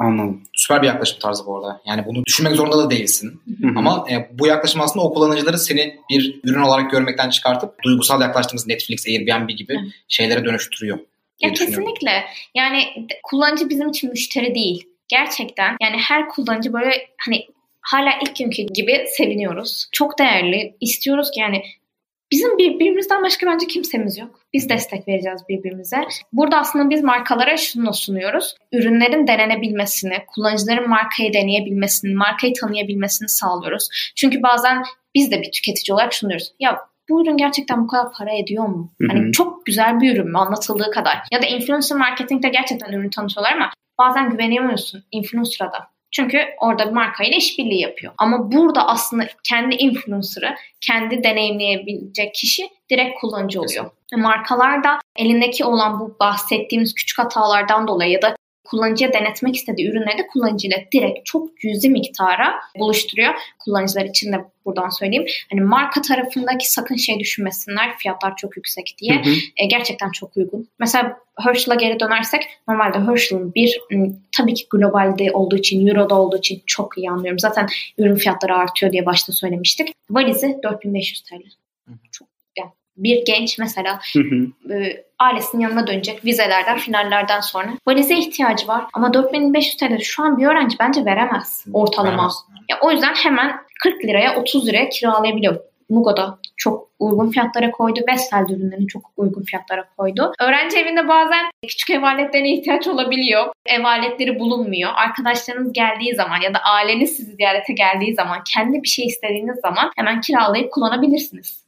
Anladım. Süper bir yaklaşım tarzı bu arada. Yani bunu düşünmek zorunda da değilsin. Hı hı. Ama e, bu yaklaşım aslında o kullanıcıları seni bir ürün olarak görmekten çıkartıp duygusal yaklaştığımız Netflix, Airbnb gibi Evet. şeylere dönüştürüyor. Ya kesinlikle. Yani kullanıcı bizim için müşteri değil. Gerçekten yani her kullanıcı böyle hani hala ilk günkü gibi seviniyoruz. Çok değerli. İstiyoruz ki yani Bizim birbirimizden başka bence kimsemiz yok. Biz destek vereceğiz birbirimize. Burada aslında biz markalara şunu sunuyoruz. Ürünlerin denenebilmesini, kullanıcıların markayı deneyebilmesini, markayı tanıyabilmesini sağlıyoruz. Çünkü bazen biz de bir tüketici olarak sunuyoruz. Ya bu ürün gerçekten bu kadar para ediyor mu? Hani çok güzel bir ürün mü anlatıldığı kadar? Ya da influencer marketingde gerçekten ürün tanıtıyorlar ama bazen güvenemiyorsun influencer'a da. Çünkü orada bir markayla işbirliği yapıyor. Ama burada aslında kendi influencer'ı, kendi deneyimleyebilecek kişi direkt kullanıcı oluyor. Markalar da elindeki olan bu bahsettiğimiz küçük hatalardan dolayı ya da kullanıcıya denetmek istediği ürünleri de kullanıcıyla direkt çok cüzi miktara buluşturuyor. Kullanıcılar için de buradan söyleyeyim. Hani marka tarafındaki sakın şey düşünmesinler fiyatlar çok yüksek diye. Hı hı. E, gerçekten çok uygun. Mesela Herschel'a geri dönersek normalde Herschel'ın bir tabii ki globalde olduğu için, Euro'da olduğu için çok iyi anlıyorum. Zaten ürün fiyatları artıyor diye başta söylemiştik. Valizi 4500 TL. Çok bir genç mesela hı hı. E, ailesinin yanına dönecek vizelerden, finallerden sonra. Valize ihtiyacı var ama 4500 TL şu an bir öğrenci bence veremez ortalama. Veremez. Ya, o yüzden hemen 40 liraya 30 liraya kiralayabiliyor. Mugo'da çok uygun fiyatlara koydu. Vestel ürünlerini çok uygun fiyatlara koydu. Öğrenci evinde bazen küçük ev aletlerine ihtiyaç olabiliyor. Ev aletleri bulunmuyor. Arkadaşlarınız geldiği zaman ya da aileniz sizi ziyarete geldiği zaman kendi bir şey istediğiniz zaman hemen kiralayıp kullanabilirsiniz.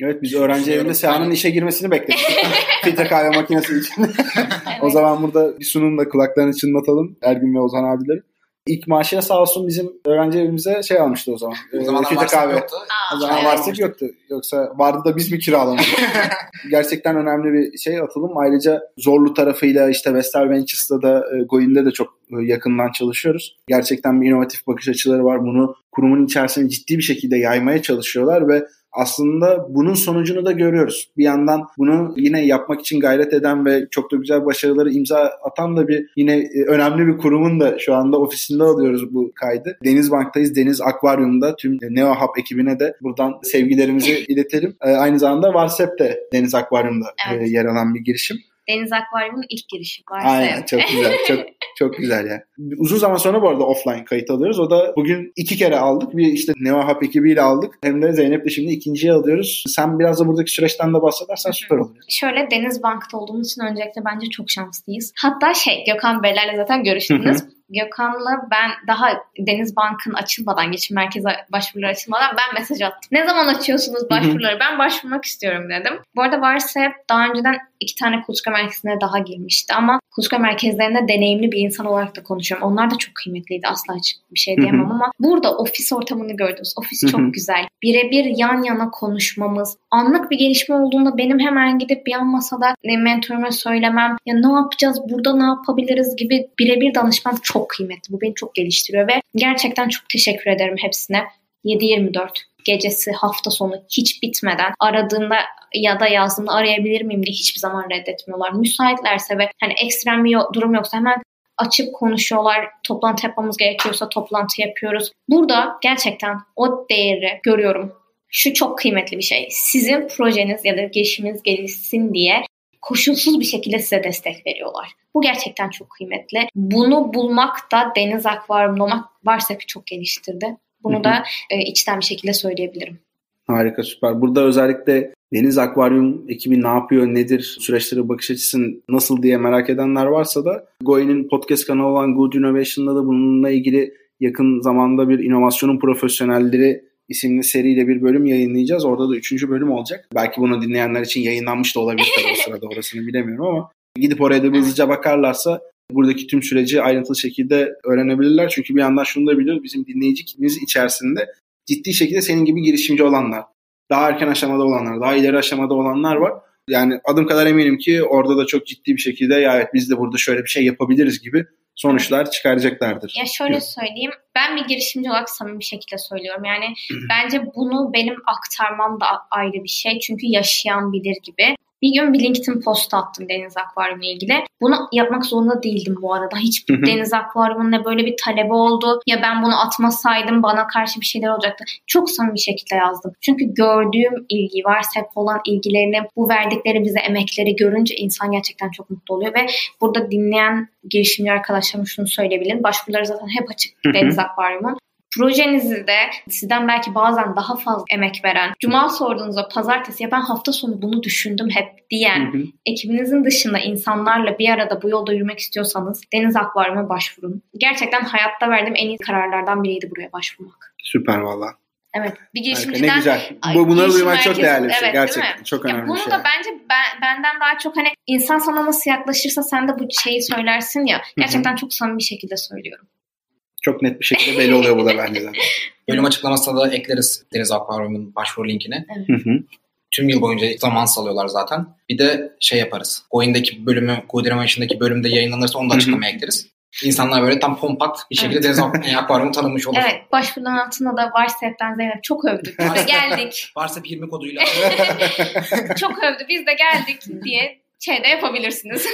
Evet biz öğrenci evinde Seha'nın işe girmesini bekledik. Filtre kahve makinesi için. evet. o zaman burada bir sunumla kulaklarını çınlatalım Ergün ve Ozan abileri. İlk maaşıyla sağ olsun bizim öğrenci evimize şey almıştı o zaman. O zaman filtre kahve. Yoktu. Aa, o zaman evet. varsak yoktu. Yoksa vardı da biz mi kiralamadık? Gerçekten önemli bir şey atılım. Ayrıca zorlu tarafıyla işte Vestel Ventures'da da e, Goin'de de çok e, yakından çalışıyoruz. Gerçekten bir inovatif bakış açıları var. Bunu kurumun içerisinde ciddi bir şekilde yaymaya çalışıyorlar ve aslında bunun sonucunu da görüyoruz. Bir yandan bunu yine yapmak için gayret eden ve çok da güzel başarıları imza atan da bir yine e, önemli bir kurumun da şu anda ofisinde alıyoruz bu kaydı. Deniz Bank'tayız. Deniz Akvaryum'da tüm Neo Hub ekibine de buradan sevgilerimizi iletelim. E, aynı zamanda de Deniz Akvaryum'da e, evet. yer alan bir girişim. Deniz Akvaryum'un ilk girişi varsa. Aynen çok güzel. Çok çok güzel yani. Uzun zaman sonra bu arada offline kayıt alıyoruz. O da bugün iki kere aldık. Bir işte Neo Hub ekibiyle aldık. Hem de Zeynep'le şimdi ikinciyi alıyoruz. Sen biraz da buradaki süreçten de bahsedersen süper olur. Şöyle Deniz Bank'ta olduğumuz için öncelikle bence çok şanslıyız. Hatta şey Gökhan Beyler'le zaten görüştünüz. Gökhan'la ben daha Deniz Bank'ın açılmadan, geçim merkezi başvuruları açılmadan ben mesaj attım. Ne zaman açıyorsunuz başvuruları? ben başvurmak istiyorum dedim. Bu arada varsa daha önceden iki tane kuluçka merkezine daha girmişti ama kuluçka merkezlerinde deneyimli bir insan olarak da konuşuyorum. Onlar da çok kıymetliydi. Asla açık bir şey diyemem ama burada ofis ortamını gördünüz. Ofis çok güzel. Birebir yan yana konuşmamız. Anlık bir gelişme olduğunda benim hemen gidip bir yan masada mentoruma söylemem. Ya ne yapacağız? Burada ne yapabiliriz gibi birebir danışmam çok çok kıymetli. Bu beni çok geliştiriyor ve gerçekten çok teşekkür ederim hepsine. 7-24 gecesi hafta sonu hiç bitmeden aradığında ya da yazdığında arayabilir miyim diye hiçbir zaman reddetmiyorlar. Müsaitlerse ve hani ekstrem bir durum yoksa hemen açıp konuşuyorlar. Toplantı yapmamız gerekiyorsa toplantı yapıyoruz. Burada gerçekten o değeri görüyorum. Şu çok kıymetli bir şey. Sizin projeniz ya da girişiminiz gelişsin diye koşulsuz bir şekilde size destek veriyorlar. Bu gerçekten çok kıymetli. Bunu bulmak da Deniz Akvaryum'da olmak Varsep'i çok geliştirdi. Bunu da e, içten bir şekilde söyleyebilirim. Harika süper. Burada özellikle Deniz Akvaryum ekibi ne yapıyor, nedir, süreçlere bakış açısı nasıl diye merak edenler varsa da Goe'nin podcast kanalı olan Good Innovation'da da bununla ilgili yakın zamanda bir inovasyonun profesyonelleri isimli seriyle bir bölüm yayınlayacağız. Orada da üçüncü bölüm olacak. Belki bunu dinleyenler için yayınlanmış da olabilir tabii o sırada orasını bilemiyorum ama gidip oraya da hızlıca bakarlarsa buradaki tüm süreci ayrıntılı şekilde öğrenebilirler. Çünkü bir yandan şunu da biliyoruz bizim dinleyici kitlemiz içerisinde ciddi şekilde senin gibi girişimci olanlar, daha erken aşamada olanlar, daha ileri aşamada olanlar var. Yani adım kadar eminim ki orada da çok ciddi bir şekilde ya evet biz de burada şöyle bir şey yapabiliriz gibi sonuçlar çıkaracaklardır. Ya şöyle söyleyeyim. Ben bir girişimci olarak samimi bir şekilde söylüyorum. Yani bence bunu benim aktarmam da ayrı bir şey. Çünkü yaşayan bilir gibi. Bir gün bir LinkedIn post attım Deniz Akvaryumu ile ilgili. Bunu yapmak zorunda değildim bu arada. Hiçbir Deniz Akvaryumu'nun ne böyle bir talebi oldu. Ya ben bunu atmasaydım bana karşı bir şeyler olacaktı. Çok samimi şekilde yazdım. Çünkü gördüğüm ilgi var. Hep olan ilgilerini, bu verdikleri bize emekleri görünce insan gerçekten çok mutlu oluyor ve burada dinleyen girişimci arkadaşlarım şunu söyleyebilirim. Başvuruları zaten hep açık Deniz Akvaryumu Projenizi de sizden belki bazen daha fazla emek veren, cuma sorduğunuzda pazartesi ya ben hafta sonu bunu düşündüm hep diyen Hı hı. ekibinizin dışında insanlarla bir arada bu yolda yürümek istiyorsanız Deniz Akvaryum'a başvurun. Gerçekten hayatta verdiğim en iyi kararlardan biriydi buraya başvurmak. Süper valla. Evet. Bir Harika, girişimciden Ne güzel. Bu, bunları duymak çok merkezi- değerli bir şey. Evet, Gerçekten. Çok Ya önemli bunu bir şey. da bence ben, benden daha çok hani insan sana nasıl yaklaşırsa sen de bu şeyi söylersin ya. Gerçekten çok samimi bir şekilde söylüyorum. Çok net bir şekilde belli oluyor bu da bence zaten. Bölüm açıklamasına da ekleriz Deniz Akvaryum'un başvuru linkini. Hı hı. Tüm yıl boyunca zaman salıyorlar zaten. Bir de şey yaparız. Goin'deki bölümü, Codinamation'daki bölümde yayınlanırsa onu da açıklamaya ekleriz. İnsanlar böyle tam kompakt bir şekilde Deniz Ak- Akvaryum'u tanımış olur. Evet. Başvuruların altında da Varsep'ten Zeynep çok övdü. Biz de geldik. Varsa 20 koduyla çok övdü. Biz de geldik diye şey de yapabilirsiniz.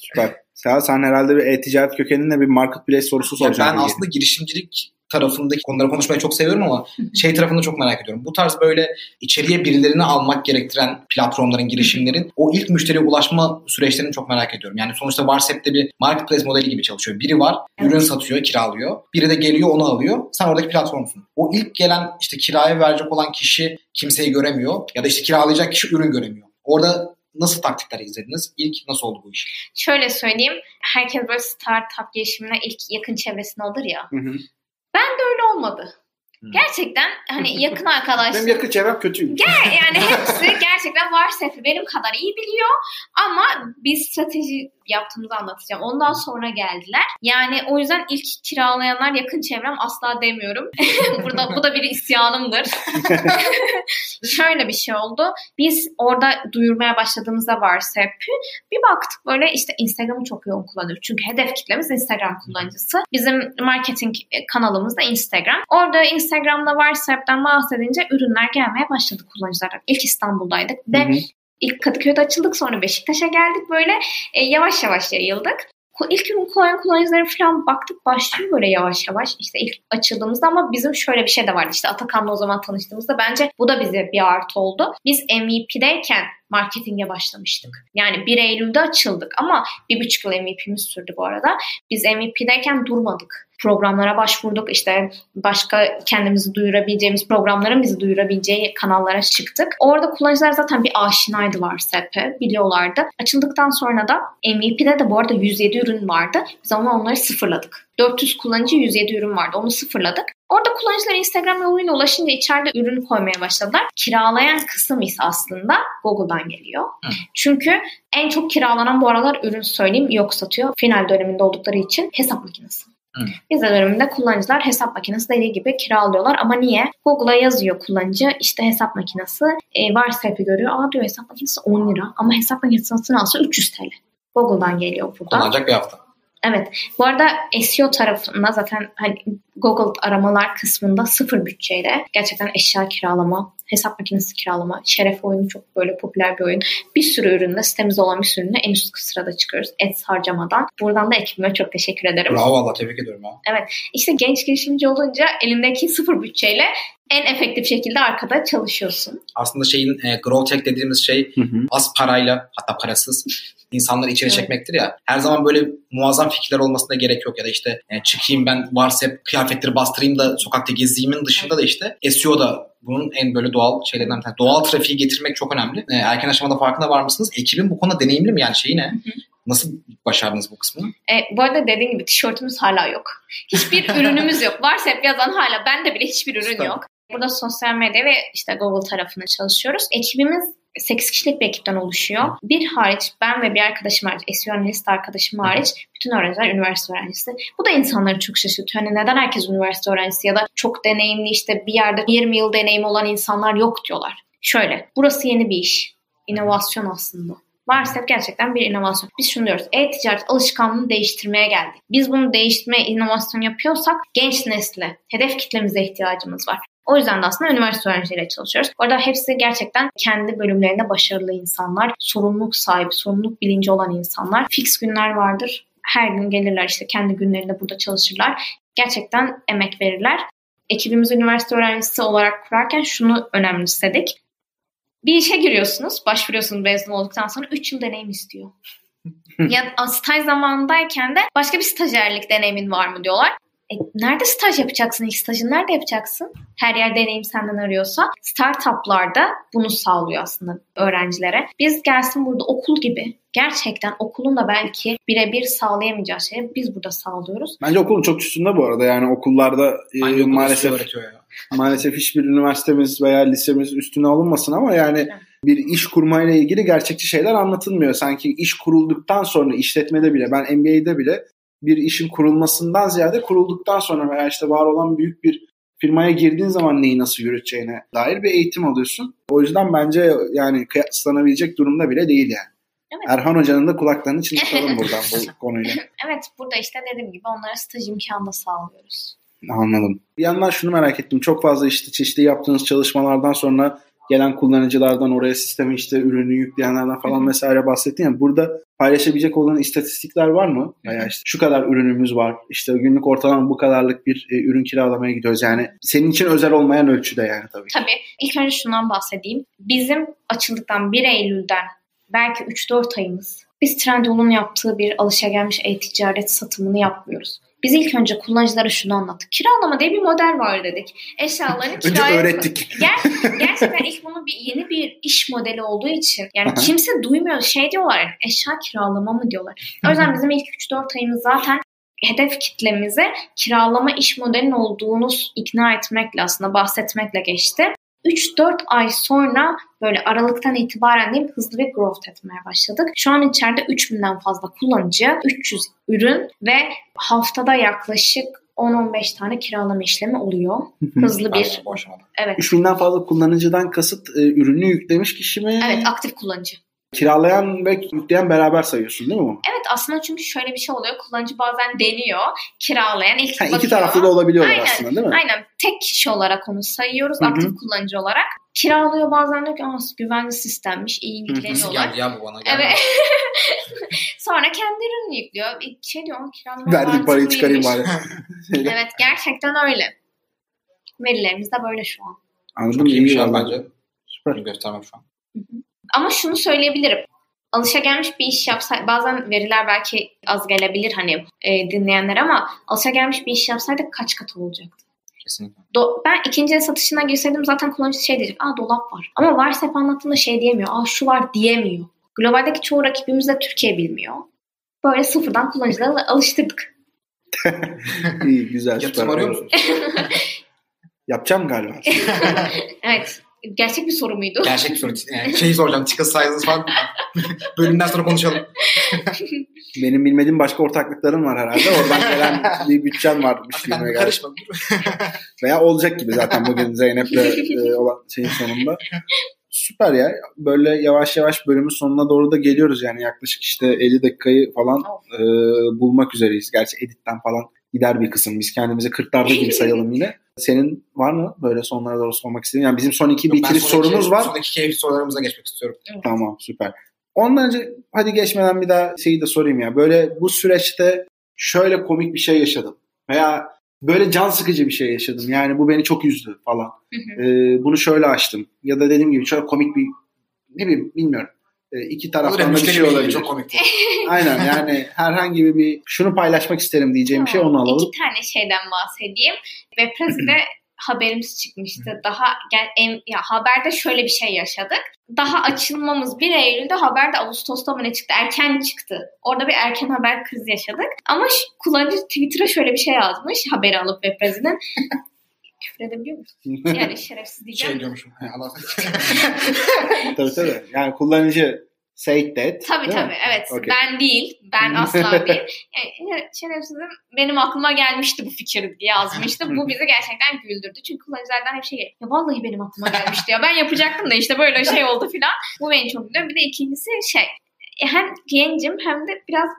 Süper. Seha sen herhalde bir e-ticaret kökeninle bir marketplace sorusu Ya soracağım. ben aslında girişimcilik tarafındaki konuları konuşmayı çok seviyorum ama şey tarafını çok merak ediyorum. Bu tarz böyle içeriye birilerini almak gerektiren platformların, girişimlerin o ilk müşteriye ulaşma süreçlerini çok merak ediyorum. Yani sonuçta Varsep'te bir marketplace modeli gibi çalışıyor. Biri var, Evet. ürün satıyor, kiralıyor. Biri de geliyor onu alıyor. Sen oradaki platformsun. O ilk gelen işte kiraya verecek olan kişi kimseyi göremiyor ya da işte kiralayacak kişi ürün göremiyor. Orada nasıl taktikler izlediniz? İlk nasıl oldu bu iş? Şöyle söyleyeyim. Herkes böyle startup girişimine ilk yakın çevresinde olur ya. Hı hı. Öyle olmadı. Hmm. Gerçekten hani yakın arkadaş. Benim yakın çevrem kötüymüş. Gel- yani hepsi gerçekten Varsef'i benim kadar iyi biliyor ama biz strateji yaptığımızı anlatacağım. Ondan sonra geldiler. Yani o yüzden ilk kiralayanlar yakın çevrem asla demiyorum. Burada bu da bir isyanımdır. Şöyle bir şey oldu. Biz orada duyurmaya başladığımızda Varsef'i bir baktık böyle işte Instagram'ı çok yoğun kullanıyor. Çünkü hedef kitlemiz Instagram kullanıcısı. Bizim marketing kanalımız da Instagram. Orada Instagram'da Varsef'ten bahsedince ürünler gelmeye başladı kullanıcılardan. İlk İstanbul'daydık ve Hı hı. İlk Kadıköy'de açıldık sonra Beşiktaş'a geldik böyle e, yavaş yavaş yayıldık. İlk ürün kullanan kullanıcılara falan baktık başlıyor böyle yavaş yavaş işte ilk açıldığımızda ama bizim şöyle bir şey de vardı işte Atakan'la o zaman tanıştığımızda bence bu da bize bir artı oldu. Biz MVP'deyken marketinge başlamıştık. Yani 1 Eylül'de açıldık ama bir buçuk yıl MVP'miz sürdü bu arada. Biz MVP'deyken durmadık. Programlara başvurduk işte başka kendimizi duyurabileceğimiz programların bizi duyurabileceği kanallara çıktık. Orada kullanıcılar zaten bir aşinaydı Varsep'e biliyorlardı. Açıldıktan sonra da MVP'de de bu arada 107 ürün vardı. Biz ama onları sıfırladık. 400 kullanıcı 107 ürün vardı. Onu sıfırladık. Orada kullanıcılar Instagram yoluyla ulaşınca içeride ürün koymaya başladılar. Kiralayan kısım ise aslında Google'dan geliyor. Hı. Çünkü en çok kiralanan bu aralar ürün söyleyeyim yok satıyor. Final döneminde oldukları için hesap makinesi. Vize döneminde kullanıcılar hesap makinesi dediği gibi kiralıyorlar ama niye? Google'a yazıyor kullanıcı işte hesap makinesi e, varsa hepi görüyor. Aa diyor hesap makinesi 10 lira ama hesap makinesi satın alsa 300 TL. Google'dan geliyor buradan. Kullanacak bir hafta. Evet. Bu arada SEO tarafında zaten hani Google aramalar kısmında sıfır bütçeyle gerçekten eşya kiralama, hesap makinesi kiralama, şeref oyunu çok böyle popüler bir oyun. Bir sürü üründe sitemizde olan bir sürü ürünle en üst sırada çıkıyoruz. Ads harcamadan. Buradan da ekibime çok teşekkür ederim. Bravo valla tebrik ediyorum ya. İşte genç girişimci olunca elindeki sıfır bütçeyle en efektif şekilde arkada çalışıyorsun. Aslında şeyin e, growth hack dediğimiz şey Hı hı. az parayla hatta parasız insanları içeri Evet. çekmektir ya. Her zaman böyle muazzam fikirler olmasına gerek yok ya da işte e, çıkayım ben varsa hep kıyafetleri bastırayım da sokakta geziyimin dışında da işte SEO da bunun en böyle doğal şeylerinden bir tanesi. Doğal trafiği getirmek çok önemli. E, erken aşamada farkında var mısınız? Ekibin bu konuda deneyimli mi yani şeyi ne? Nasıl başardınız bu kısmını? E, bu arada dediğim gibi tişörtümüz hala yok. Hiçbir ürünümüz yok. Varsa hep yazan hala. Bende bile hiçbir ürün Süper. yok. Burada sosyal medya ve işte Google tarafında çalışıyoruz. Ekibimiz 8 kişilik bir ekipten oluşuyor. Bir hariç ben ve bir arkadaşım hariç, SEO analist arkadaşım hariç bütün öğrenciler üniversite öğrencisi. Bu da insanları çok şaşırtıyor. Hani neden herkes üniversite öğrencisi ya da çok deneyimli işte bir yerde 20 yıl deneyimi olan insanlar yok diyorlar. Şöyle, burası yeni bir iş. İnovasyon aslında. Varsa gerçekten bir inovasyon. Biz şunu diyoruz. E-ticaret alışkanlığını değiştirmeye geldik. Biz bunu değiştirmeye inovasyon yapıyorsak genç nesle, hedef kitlemize ihtiyacımız var. O yüzden de aslında üniversite öğrencileriyle çalışıyoruz. Orada hepsi gerçekten kendi bölümlerinde başarılı insanlar, sorumluluk sahibi, sorumluluk bilinci olan insanlar. Fix günler vardır. Her gün gelirler işte kendi günlerinde burada çalışırlar. Gerçekten emek verirler. Ekibimizi üniversite öğrencisi olarak kurarken şunu önemsedik. Bir işe giriyorsunuz, başvuruyorsunuz mezun olduktan sonra 3 yıl deneyim istiyor. ya staj zamanındayken de başka bir stajyerlik deneyimin var mı diyorlar. E, nerede staj yapacaksın? İlk stajını nerede yapacaksın? Her yer deneyim senden arıyorsa. Startuplarda bunu sağlıyor aslında öğrencilere. Biz gelsin burada okul gibi gerçekten okulun da belki birebir sağlayamayacağı şeyi biz burada sağlıyoruz. Bence okulun çok üstünde bu arada. Yani okullarda e, Hangi okul maalesef öğretiyor ya? maalesef hiçbir üniversitemiz veya lisemiz üstüne alınmasın ama yani Evet. bir iş kurmayla ilgili gerçekçi şeyler anlatılmıyor. Sanki iş kurulduktan sonra işletmede bile ben MBA'de bile bir işin kurulmasından ziyade kurulduktan sonra veya işte var olan büyük bir firmaya girdiğin zaman neyi nasıl yürüteceğine dair bir eğitim alıyorsun. O yüzden bence yani kıyaslanabilecek durumda bile değil yani. Evet. Erhan Hoca'nın da kulaklarını çınlatalım buradan bu konuyla. Evet burada işte dediğim gibi onlara staj imkanı da sağlıyoruz. Anladım. Bir yandan şunu merak ettim. Çok fazla işte çeşitli yaptığınız çalışmalardan sonra gelen kullanıcılardan oraya sisteme işte ürünü yükleyenlerden falan Hı hı. vesaire bahsettin ya. Burada paylaşabilecek olan istatistikler var mı? Veya işte şu kadar ürünümüz var. İşte günlük ortalama bu kadarlık bir e, ürün kiralamaya gidiyoruz. Yani senin için özel olmayan ölçüde yani tabii. Tabii ilk önce şundan bahsedeyim. Bizim açıldıktan 1 Eylül'den belki 3-4 ayımız biz Trendyol'un yaptığı bir alışagelmiş e-ticaret satımını yapmıyoruz. Biz ilk önce kullanıcılara şunu anlattık. Kiralama diye bir model var dedik. Eşyalarını Önce kiraya öğrettik. Ger- gerçekten ilk bunu bir yeni bir iş modeli olduğu için yani kimse duymuyor. Şey diyorlar eşya kiralama mı diyorlar. O yüzden bizim ilk 3-4 ayımız zaten hedef kitlemize kiralama iş modelinin olduğunu ikna etmekle aslında bahsetmekle geçti. 3-4 ay sonra böyle Aralık'tan itibaren diyeyim hızlı bir growth etmeye başladık. Şu an içeride 3000'den fazla kullanıcı, 300 ürün ve haftada yaklaşık 10-15 tane kiralama işlemi oluyor. Hızlı bir evet 3000'den fazla kullanıcıdan kasıt e, ürünü yüklemiş kişi mi? Evet aktif kullanıcı. Kiralayan ve yükleyen beraber sayıyorsun değil mi? Evet aslında çünkü şöyle bir şey oluyor. Kullanıcı bazen deniyor. Kiralayan ilk Ha, bakıyor. iki taraflı da olabiliyorlar Aynen, aslında değil mi? Aynen. Tek kişi olarak onu sayıyoruz. Hı hı. Aktif kullanıcı olarak. Kiralıyor bazen diyor ki Aa, güvenli sistemmiş. iyi yükleniyorlar. geldi ya bu bana? Geldi. Evet. Sonra kendi ürününü yüklüyor. Bir şey diyor "Aa, kiralama Verdiğim parayı çıkarayım mantıklıymış." bari. Evet gerçekten öyle. Verilerimiz de böyle şu an. Anladım. Çok iyiymiş ya vallahi. bence. Süper. Bunu göstermek şu an. Ama şunu söyleyebilirim. Alışagelmiş bir iş yapsaydı, bazen veriler belki az gelebilir hani e, dinleyenler ama alışagelmiş bir iş yapsaydık kaç kat olacaktı? Kesinlikle. Do- ben ikinci el satışına girseydim zaten kullanıcı şey diyecek. Aa dolap var. Ama varsa hep anlattığımda şey diyemiyor. Aa şu var diyemiyor. Globaldeki çoğu rakibimiz de Türkiye bilmiyor. Böyle sıfırdan kullanıcılara alıştırdık. İyi, güzel. Yatırım arıyor musun? Yapacağım galiba. Evet. Gerçek bir soru muydu? Gerçek bir soru. Yani şeyi soracağım. Ticket sizes falan. Bölümden sonra konuşalım. Benim bilmediğim başka ortaklıklarım var herhalde. Oradan gelen bir bütçen varmış gibi Ben galiba. karışma. Veya olacak gibi zaten bugün Zeynep'le e, olan şeyin sonunda. Süper ya. Böyle yavaş yavaş bölümün sonuna doğru da geliyoruz yani yaklaşık işte 50 dakikayı falan e, bulmak üzereyiz. Gerçi editten falan gider bir kısım. Biz kendimizi 40'larda gibi sayalım yine. Senin var mı böyle sonlara doğru sormak istediğin? Yani bizim son iki Yok, bitiriş sorumuz var. Sonraki keyifli sorularımıza geçmek istiyorum. Tamam süper. Ondan önce hadi geçmeden bir daha şeyi de sorayım ya. Böyle bu süreçte şöyle komik bir şey yaşadım. Veya böyle can sıkıcı bir şey yaşadım. Yani bu beni çok üzdü falan. Hı hı. Ee, bunu şöyle açtım. Ya da dediğim gibi şöyle komik bir ne bileyim bilmiyorum. Ee, iki taraftan da bir şey olabilir. çok komikti. Aynen yani herhangi bir, şunu paylaşmak isterim diyeceğim bir şey onu alalım. İki tane şeyden bahsedeyim. Webpress'de haberimiz çıkmıştı. Daha gel, em, ya haberde şöyle bir şey yaşadık. Daha açılmamız 1 Eylül'de haberde Ağustos'ta mı ne çıktı? Erken çıktı. Orada bir erken haber krizi yaşadık. Ama kullanıcı Twitter'a şöyle bir şey yazmış. Haberi alıp Webpress'den. Küfür edebiliyor musun? Yani şerefsiz diyeceğim. Şey diyormuşum. Allah. tabii tabii. Yani kullanıcı say that. Tabii değil mi? tabii evet. Okey. Ben değil. Ben asla değil. Yani, şerefsizim benim aklıma gelmişti bu fikir diye yazmıştı. Bu bizi gerçekten güldürdü. Çünkü kullanıcılardan hep şey. Ya vallahi benim aklıma gelmişti ya. Ben yapacaktım da işte böyle şey oldu filan. Bu beni çok güldürdü. Bir de ikincisi şey. Hem gencim hem de biraz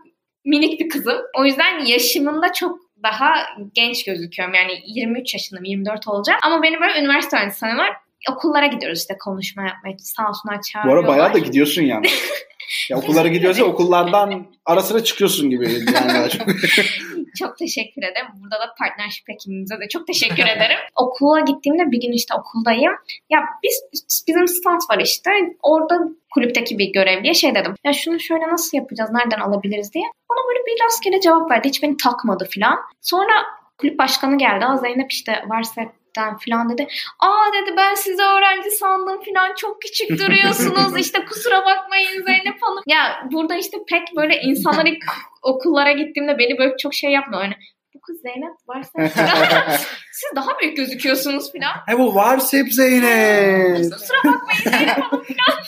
minik bir kızım. O yüzden yaşımında çok daha genç gözüküyorum. Yani 23 yaşındayım, 24 olacağım. Ama beni böyle üniversite öğrencisi sanıyorlar. Okullara gidiyoruz işte konuşma yapmaya. Sağ olsunlar Bu çağırıyorlar. ara bayağı da gidiyorsun yani. ya okullara gidiyoruz ya okullardan ara sıra çıkıyorsun gibi. Yani çok. Teşekkür ederim. Burada da partnership ekibimize de çok teşekkür ederim. Okula gittiğimde bir gün işte okuldayım. Ya biz bizim stand var işte. Orada kulüpteki bir görevliye şey dedim. Ya şunu şöyle nasıl yapacağız? Nereden alabiliriz diye. Bana böyle bir rastgele cevap verdi. Hiç beni takmadı falan. Sonra kulüp başkanı geldi. Aa Zeynep işte varsa falan dedi. Aa dedi ben sizi öğrenci sandım falan çok küçük duruyorsunuz işte kusura bakmayın Zeynep Hanım. Ya burada işte pek böyle insanlar ilk okullara gittiğimde beni böyle çok şey yapmıyor. Yani bu kız Zeynep varsa siz daha büyük gözüküyorsunuz falan. He bu varsa hep Zeynep. Kusura bakmayın Zeynep Hanım falan.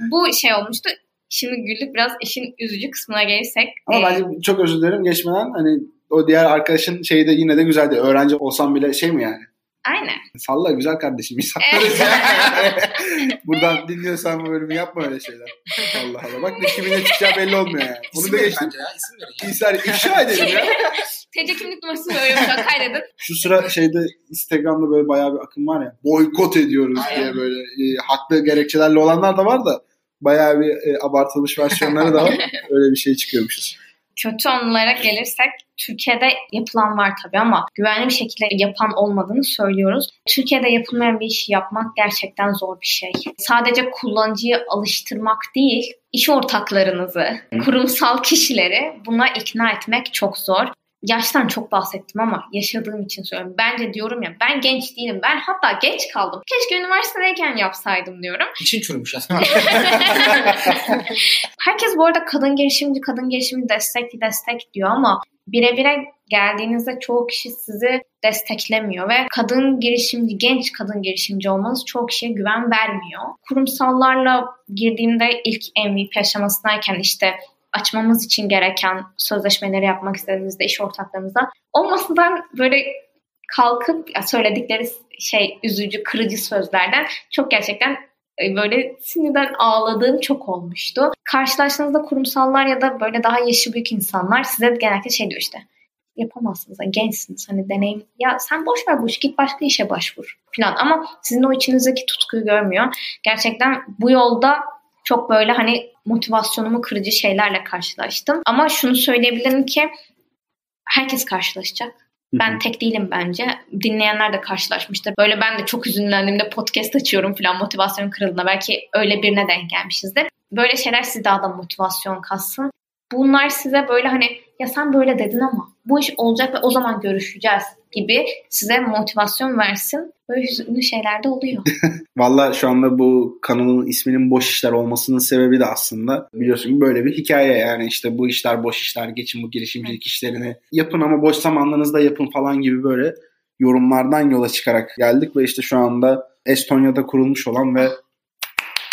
bu şey olmuştu. Şimdi güldük biraz işin üzücü kısmına gelirsek. Ama Ee, bence çok özür dilerim geçmeden hani o diğer arkadaşın şeyi de yine de güzeldi. Öğrenci olsam bile şey mi yani? Aynen. Salla güzel kardeşim. İnsanlarız yani. Buradan dinliyorsan bu bölümü yapma öyle şeyler. Allah Allah. Bak ne kiminle çıkacağı belli olmuyor yani. Onu İsim da verin geçtim. bence ya. isim verin. ya. İnsan ifşa edelim ya. TC kimlik numarasını veriyorum şu an kaydedin. Şu sıra şeyde Instagram'da böyle bayağı bir akım var ya. Boykot ediyoruz Aynen. diye böyle e, haklı gerekçelerle olanlar da var da bayağı bir e, abartılmış versiyonları da var. Öyle bir şey çıkıyormuşuz. Kötü anılara gelirsek Türkiye'de yapılan var tabii ama güvenli bir şekilde yapan olmadığını söylüyoruz. Türkiye'de yapılmayan bir işi yapmak gerçekten zor bir şey. Sadece kullanıcıyı alıştırmak değil, iş ortaklarınızı, kurumsal kişileri buna ikna etmek çok zor. Yaştan çok bahsettim ama yaşadığım için söylüyorum. Bence diyorum ya ben genç değilim. Ben hatta geç kaldım. Keşke üniversitedeyken yapsaydım diyorum. İçin çürümüş ya. Herkes bu arada kadın girişimci, kadın girişimci destek destek diyor ama birebire geldiğinizde çoğu kişi sizi desteklemiyor ve kadın girişimci, genç kadın girişimci olmanız çoğu kişiye güven vermiyor. Kurumsallarla girdiğimde ilk MVP aşamasındayken işte açmamız için gereken sözleşmeleri yapmak istediğimizde iş ortaklarımızla olmasından böyle kalkıp söyledikleri şey üzücü, kırıcı sözlerden çok gerçekten e, böyle sinirden ağladığım çok olmuştu. Karşılaştığınızda kurumsallar ya da böyle daha yaşı büyük insanlar size genellikle şey diyor işte yapamazsınız. Hani gençsiniz. Hani deneyim. Ya sen boş ver bu işi. Git başka işe başvur falan. Ama sizin o içinizdeki tutkuyu görmüyor. Gerçekten bu yolda çok böyle hani motivasyonumu kırıcı şeylerle karşılaştım. Ama şunu söyleyebilirim ki herkes karşılaşacak. Ben tek değilim bence. Dinleyenler de karşılaşmıştır. Böyle ben de çok üzünlendiğimde podcast açıyorum falan motivasyon kırıldığında. Belki öyle birine denk gelmişizdir. Böyle şeyler size daha da motivasyon katsın. Bunlar size böyle hani ya sen böyle dedin ama bu iş olacak ve o zaman görüşeceğiz gibi size motivasyon versin. Böyle hüzünlü şeyler de oluyor. Valla şu anda bu kanalın isminin boş işler olmasının sebebi de aslında biliyorsun böyle bir hikaye yani işte bu işler boş işler geçin bu girişimcilik işlerini yapın ama boş zamanlarınızda yapın falan gibi böyle yorumlardan yola çıkarak geldik ve işte şu anda Estonya'da kurulmuş olan ve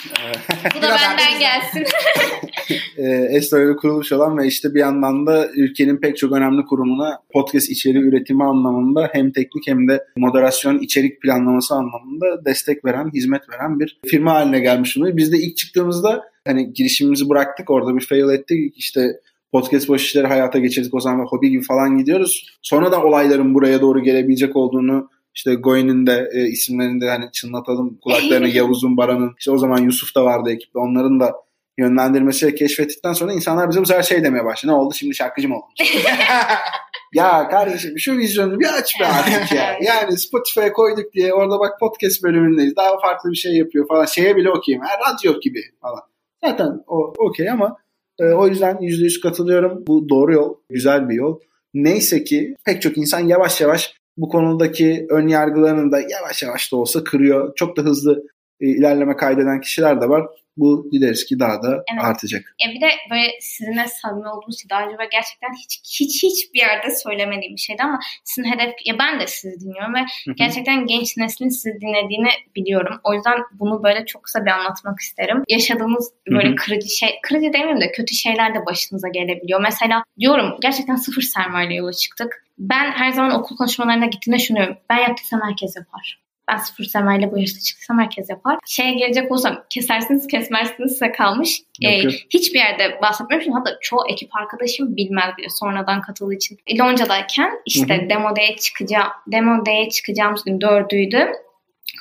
Bu da benden gelsin. e, Estonya'da kurulmuş olan ve işte bir yandan da ülkenin pek çok önemli kurumuna podcast içeriği üretimi anlamında hem teknik hem de moderasyon içerik planlaması anlamında destek veren, hizmet veren bir firma haline gelmiş oluyor. Biz de ilk çıktığımızda hani girişimimizi bıraktık orada bir fail ettik işte podcast boş işleri hayata geçirdik o zaman ve hobi gibi falan gidiyoruz. Sonra da olayların buraya doğru gelebilecek olduğunu işte Goy'nin de e, isimlerini de hani çınlatalım kulaklarını Yavuz'un, Baran'ın işte o zaman Yusuf da vardı ekipte onların da yönlendirmesiyle keşfettikten sonra insanlar bize bu sefer şey demeye başladı. Ne oldu şimdi şarkıcı mı oldun? ya kardeşim şu vizyonu bir aç be artık ya. Yani Spotify'a koyduk diye orada bak podcast bölümündeyiz. Daha farklı bir şey yapıyor falan. Şeye bile okuyayım. Ha, radyo gibi falan. Zaten o okey ama e, o yüzden %100 katılıyorum. Bu doğru yol. Güzel bir yol. Neyse ki pek çok insan yavaş yavaş bu konudaki ön yargılarını da yavaş yavaş da olsa kırıyor. Çok da hızlı e, ilerleme kaydeden kişiler de var. Bu dileriz ki daha da Evet. artacak. Ya bir de böyle sizinle samimi olduğumuz için daha önce gerçekten hiç hiç hiçbir yerde söylemediğim bir şeydi ama sizin hedef ya ben de sizi dinliyorum ve gerçekten genç neslin sizi dinlediğini biliyorum. O yüzden bunu böyle çok kısa bir anlatmak isterim. Yaşadığımız böyle Hı hı. kırıcı şey, kırıcı demeyeyim de kötü şeyler de başınıza gelebiliyor. Mesela diyorum gerçekten sıfır sermayeyle yola çıktık. Ben her zaman okul konuşmalarına gittiğimde şunu diyorum. Ben yaptıysam herkes yapar. Ben sıfır sermayeyle bu yaşta çıktıysam herkes yapar. Şeye gelecek olsam kesersiniz kesmezsiniz size kalmış. Yok, Ee, yok. hiçbir yerde bahsetmiyorum. Hatta çoğu ekip arkadaşım bilmez bile sonradan katıldığı için. Lonca'dayken işte. Demo Day'e çıkacağım. Demo Day'e çıkacağımız gün dördüydü.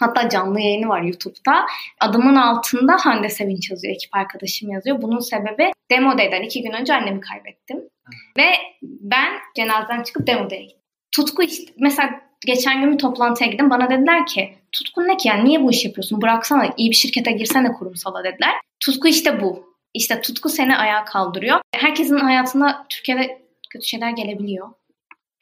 Hatta canlı yayını var YouTube'da. Adımın altında Hande Sevinç yazıyor. Ekip arkadaşım yazıyor. Bunun sebebi Demo Day'den iki gün önce annemi kaybettim. Ve ben cenazeden çıkıp Demo Day'e gittim. Tutku işte mesela geçen gün bir toplantıya gittim. Bana dediler ki tutkun ne ki yani niye bu iş yapıyorsun? Bıraksana iyi bir şirkete girsene kurumsala dediler. Tutku işte bu. İşte tutku seni ayağa kaldırıyor. Herkesin hayatında Türkiye'de kötü şeyler gelebiliyor.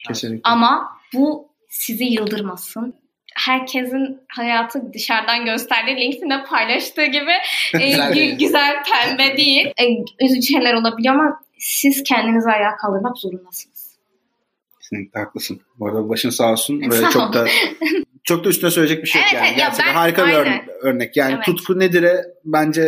Kesinlikle. Ama bu sizi yıldırmasın. Herkesin hayatı dışarıdan gösterdiği LinkedIn'de paylaştığı gibi e, güzel pembe değil. E, üzücü şeyler olabiliyor ama siz kendinizi ayağa kaldırmak zorundasınız. Kesinlikle haklısın. Bu arada başın sağ olsun. Sağ Böyle ol. çok da çok da üstüne söyleyecek bir şey yok Evet, yani. evet, ya Gerçekten ben- harika bir aynen. örnek, örnek. Yani Evet. tutku nedir'e bence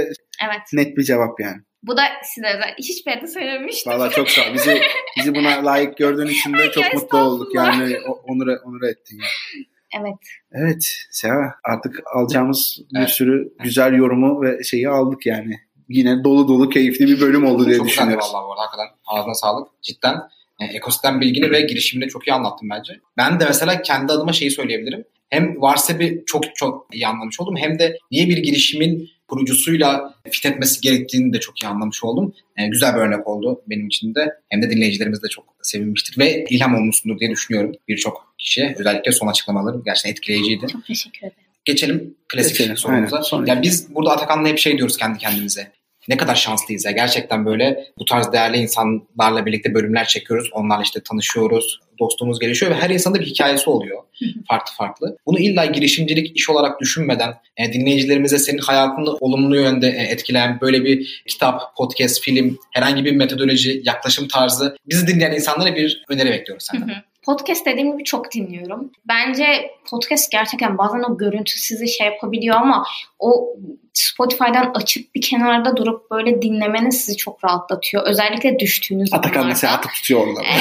Evet. net bir cevap yani. Bu da size özel. Hiçbir yerde söylememiştim. Vallahi çok sağ ol. Bizi, bizi buna layık gördüğün için de çok Ya mutlu olduk. Yani o- onur, onur ettin. Yani. Evet. Evet Seha artık alacağımız bir Evet. sürü güzel yorumu ve şeyi aldık yani. Yine dolu dolu keyifli bir bölüm oldu diye Çok güzeldi düşünüyoruz. vallahi bu arada hakikaten. Ağzına sağlık. Cidden e, ekosistem bilgini ve girişimini çok iyi anlattım bence. Ben de mesela kendi adıma şeyi söyleyebilirim. Hem Varseb'i çok çok iyi anlamış oldum hem de niye bir girişimin kurucusuyla fit etmesi gerektiğini de çok iyi anlamış oldum. E, güzel bir örnek oldu benim için de. Hem de dinleyicilerimiz de çok sevinmiştir ve ilham olmuşsundur diye düşünüyorum birçok kişiye. Özellikle son açıklamaları gerçekten etkileyiciydi. Çok teşekkür ederim. Geçelim klasik Geçelim, sorumuza. aynen. Sonraki. Ya biz burada Atakan'la hep şey diyoruz kendi kendimize. Ne kadar şanslıyız ya. Gerçekten böyle bu tarz değerli insanlarla birlikte bölümler çekiyoruz. Onlarla işte tanışıyoruz. Dostluğumuz gelişiyor ve her insanın da bir hikayesi oluyor. farklı farklı. Bunu illa girişimcilik iş olarak düşünmeden e, dinleyicilerimize senin hayatını olumlu yönde e, etkileyen böyle bir kitap, podcast, film, herhangi bir metodoloji, yaklaşım tarzı bizi dinleyen insanlara bir öneri bekliyoruz senden. Podcast dediğim gibi çok dinliyorum. Bence podcast gerçekten bazen o görüntü sizi şey yapabiliyor ama o Spotify'dan açıp bir kenarda durup böyle dinlemeniz sizi çok rahatlatıyor. Özellikle düştüğünüz Atakan zamanlarda. mesela tutuyor orada.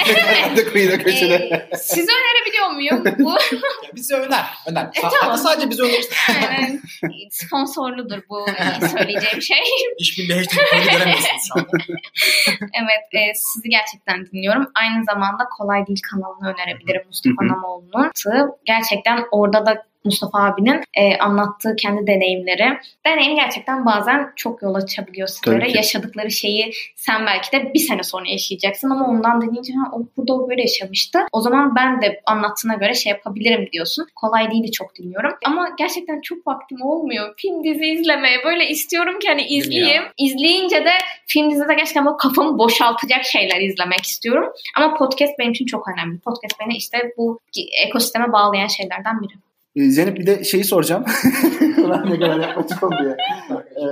Ee, size önerebiliyor muyum? Bu Ya bizi öner. Öner. E, tamam. Hatta sadece bizi önerirsin. yani, sponsorludur bu söyleyeceğim şey. İşbirliği hashtag'i göremiyorsunuz şu anda. Evet, e, sizi gerçekten dinliyorum. Aynı zamanda Kolay Değil kanalını önerebilirim Mustafa. Namoğlu'nun. Gerçekten orada da Mustafa abinin e, anlattığı kendi deneyimleri. Deneyim gerçekten bazen çok yol açabiliyor sizlere. Yaşadıkları şeyi sen belki de bir sene sonra yaşayacaksın ama ondan dediğince ha, o burada o böyle yaşamıştı. O zaman ben de anlattığına göre şey yapabilirim diyorsun. Kolay değil çok dinliyorum. Ama gerçekten çok vaktim olmuyor. Film dizi izlemeye böyle istiyorum ki hani izleyeyim. İzleyince de film dizide gerçekten böyle kafamı boşaltacak şeyler izlemek istiyorum. Ama podcast benim için çok önemli. Podcast beni işte bu ekosisteme bağlayan şeylerden biri. Ee, Zeynep bir de şeyi soracağım. Ulan ne kadar yapmacık oldu ya. Ee,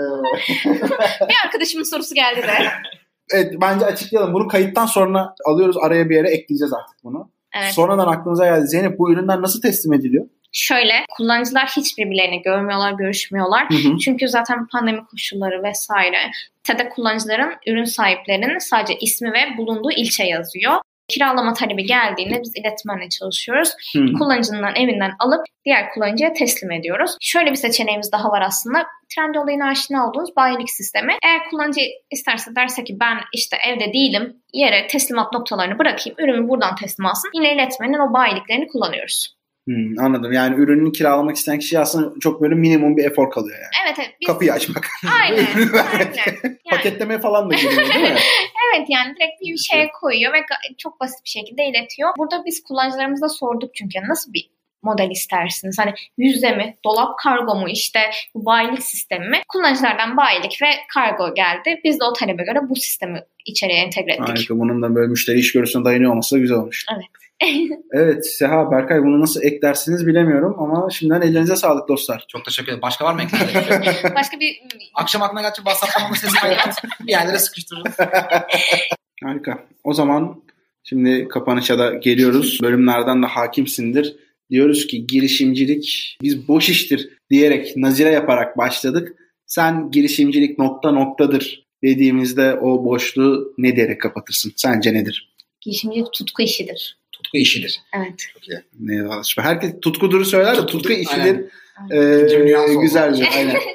Bir arkadaşımın sorusu geldi de. evet bence açıklayalım. Bunu kayıttan sonra alıyoruz. Araya bir yere ekleyeceğiz artık bunu. Evet. Sonradan aklımıza geldi. Zeynep bu ürünler nasıl teslim ediliyor? Şöyle kullanıcılar hiç birbirlerini görmüyorlar, görüşmüyorlar. Hı hı. Çünkü zaten pandemi koşulları vesaire. TED'e kullanıcıların, ürün sahiplerinin sadece ismi ve bulunduğu ilçe yazıyor. Kiralama talebi geldiğinde biz iletmenle çalışıyoruz. Hı. Kullanıcının evinden alıp diğer kullanıcıya teslim ediyoruz. Şöyle bir seçeneğimiz daha var aslında. Trendyol'da aşina olduğunuz bayilik sistemi. Eğer kullanıcı isterse derse ki ben işte evde değilim, yere teslimat noktalarını bırakayım, ürünü buradan teslim alsın. Yine iletmenin o bayiliklerini kullanıyoruz. Hmm, anladım. Yani ürününü kiralamak isteyen kişi aslında çok böyle minimum bir efor kalıyor yani. Evet evet. Biz... Kapıyı açmak. Aynen. Aynen. Yani, Paketleme falan da giriyor değil mi? evet yani direkt bir şeye koyuyor ve çok basit bir şekilde iletiyor. Burada biz kullanıcılarımıza sorduk çünkü nasıl bir model istersiniz? Hani yüzde mi, dolap kargo mu, işte bu bayilik sistemi mi? Kullanıcılardan bayilik ve kargo geldi. Biz de o talebe göre bu sistemi içeriye entegre ettik. Harika. Bunun da böyle müşteri iş görüşüne dayanıyor olması da güzel olmuş. Evet. evet Seha, Berkay bunu nasıl eklersiniz bilemiyorum ama şimdiden ellerinize sağlık dostlar. Çok teşekkür ederim. Başka var mı eklemek? Başka bir Akşam aklına gelecek WhatsApp'tan sesini kaydederiz. Bir yerlere sıkıştırırız. Harika. O zaman şimdi kapanışa da geliyoruz. Bölümlerden de hakimsindir. Diyoruz ki girişimcilik biz boş iştir diyerek nazire yaparak başladık. Sen girişimcilik nokta noktadır dediğimizde o boşluğu ne diyerek kapatırsın? Sence nedir? girişimcilik tutku işidir. Tutku işidir. Evet. Çok iyi. Ne Herkes tutkudur'u söyler de Tutku- tutku işidir. aynen. Ee, güzelce. Aynen.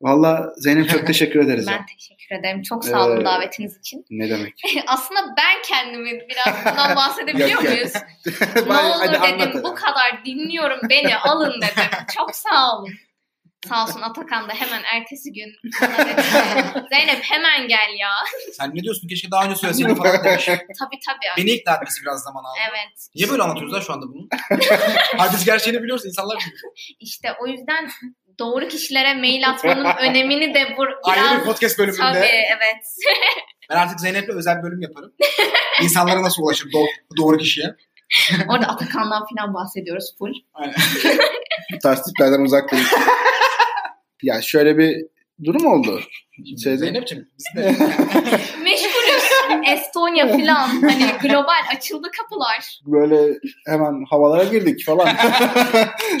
Valla Zeynep çok teşekkür ederiz. ya. Ben teşekkür ederim. Çok sağ olun Ee, davetiniz için. Ne demek? Aslında ben kendimi biraz bundan bahsedebiliyor muyuz? ne olur anlat dedim hadi. bu kadar dinliyorum beni alın dedim. Çok sağ olun. Sağ olsun Atakan da hemen ertesi gün dedi. Zeynep hemen gel ya. Sen ne diyorsun? Keşke daha önce söyleseydin falan demiş. tabii tabii. Beni ikna etmesi biraz zaman aldı. Evet. Niye böyle anlatıyoruz lan şu anda bunu? Hayır biz gerçeğini biliyoruz insanlar biliyor. İşte o yüzden doğru kişilere mail atmanın önemini de bu Ayrı bir biraz... podcast bölümünde Tabii evet. ben artık Zeynep'le özel bölüm yaparım. İnsanlara nasıl ulaşır doğru, doğru kişiye. Orada Atakan'dan falan bahsediyoruz full. Bu tarz tiplerden uzak durun. ya şöyle bir durum oldu. Şeyde- Zeynep'ciğim biz de Meşgulüz. Estonya falan. Hani global açıldı kapılar. Böyle hemen havalara girdik falan.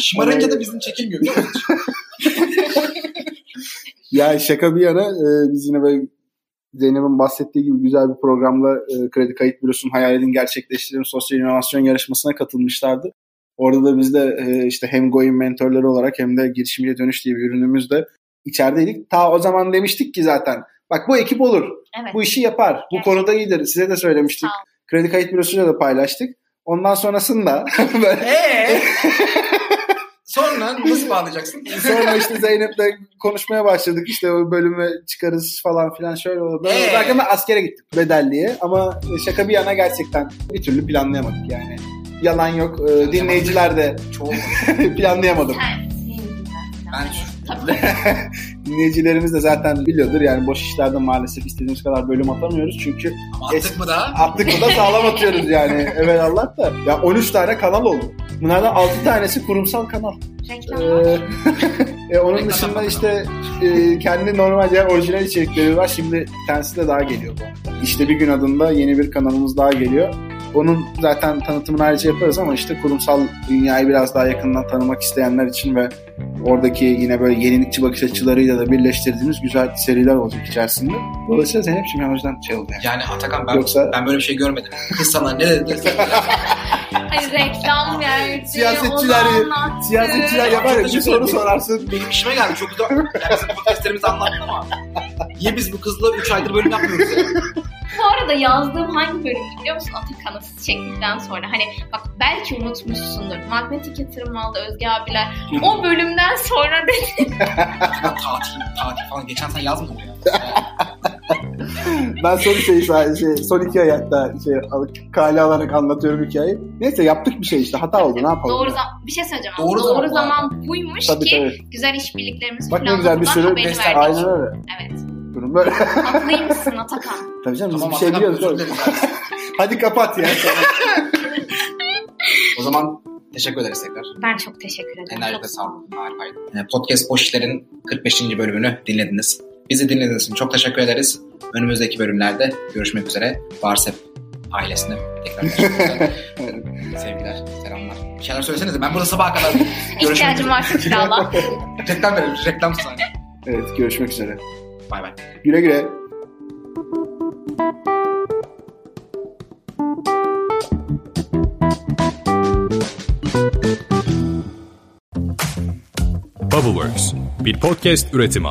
şımarınca da bizim çekilmiyor ya şaka bir yana e, biz yine böyle Zeynep'in bahsettiği gibi güzel bir programla e, Kredi Kayıt Bürosu'nun hayalini gerçekleştirelim sosyal inovasyon yarışmasına katılmışlardı. Orada da biz de e, işte hem Go'in mentorları olarak hem de girişimciye dönüş diye bir ürünümüzde içerideydik. Ta o zaman demiştik ki zaten bak bu ekip olur. Evet. Bu işi yapar. Bu Gerçekten. konuda iyidir. Size de söylemiştik. Kredi Kayıt Bürosu'yla da paylaştık. Ondan sonrasında böyle? Sonra nasıl bağlayacaksın? Sonra işte Zeynep'le konuşmaya başladık. İşte o bölüme çıkarız falan filan şöyle oldu. Böyle Ee? Derken ben askere gittim bedelliye. Ama şaka bir yana gerçekten bir türlü planlayamadık yani. Yalan yok. Ee, dinleyiciler de Çoğu. planlayamadım. Ben Tabii. Dinleyicilerimiz de zaten biliyordur. Yani boş işlerde maalesef istediğimiz kadar bölüm atamıyoruz. Çünkü Ama attık mı da? attık mı da sağlam atıyoruz yani. Evet Allah da. Ya 13 tane kanal oldu. Bunlardan 6 tanesi kurumsal kanal. Reklamlar. Ee, e, onun Reklam dışında işte e, kendi normal yani orijinal içerikleri var. Şimdi bir tanesi de daha geliyor bu. İşte bir gün adında yeni bir kanalımız daha geliyor. Onun zaten tanıtımını ayrıca yaparız ama işte kurumsal dünyayı biraz daha yakından tanımak isteyenler için ve oradaki yine böyle yenilikçi bakış açılarıyla da birleştirdiğimiz güzel seriler olacak içerisinde. Dolayısıyla Zeynep'ciğim yani o yüzden şey oldu yani. Yani Atakan ben, Yoksa- ben böyle bir şey görmedim. Kız sana ne dedi? Hani reklam verdi. Siyasetçiler- onu anlattı. Siyasetçiler yapar ya bir soru sorarsın. Benim işime geldi çok güzel. Yani bizim podcastlerimizi anlattın ama. Niye biz bu kızla 3 aydır bölüm yapmıyoruz ya? Bu arada yazdığım hangi bölüm biliyor musun Atakan'ı siz çektikten sonra? Hani bak belki unutmuşsundur. Magnetik yatırım aldı Özge abiler. O bölümden sonra dedi. tatil, tatil falan. Geçen sen yazmadın mı ya? Ben son şeyi sadece şey, son iki ay hatta şey, kale alarak anlatıyorum hikayeyi. Neyse yaptık bir şey işte hata oldu ne yapalım. Doğru zaman bir şey söyleyeceğim. Doğru Doğru, zaman zaman, buymuş Tabii, ki tabii. güzel işbirliklerimiz Bak ne güzel bir sürü. Aynen öyle. Evet. Durum böyle. Haklıymışsın Atakan. Tabii canım biz Tamam bir şey Atakan biliyoruz. Hadi kapat ya. O zaman teşekkür ederiz tekrar. Ben çok teşekkür ederim. Enerjide sağ olun. Harikaydı. Ee, Podcast Boş İşler'in 45. bölümünü dinlediniz. Bizi dinlediğiniz için çok teşekkür ederiz. Önümüzdeki bölümlerde görüşmek üzere. Varsep ailesine tekrar. Sevgiler, selamlar. Bir şeyler söylesenize. Ben burada sabaha kadar görüşmek İhtiyacım üzere. varsa kirala. Reklam verelim. Reklam saniye. evet görüşmek üzere. Bay bay. Güle güle. Bubbleworks bir podcast üretimi.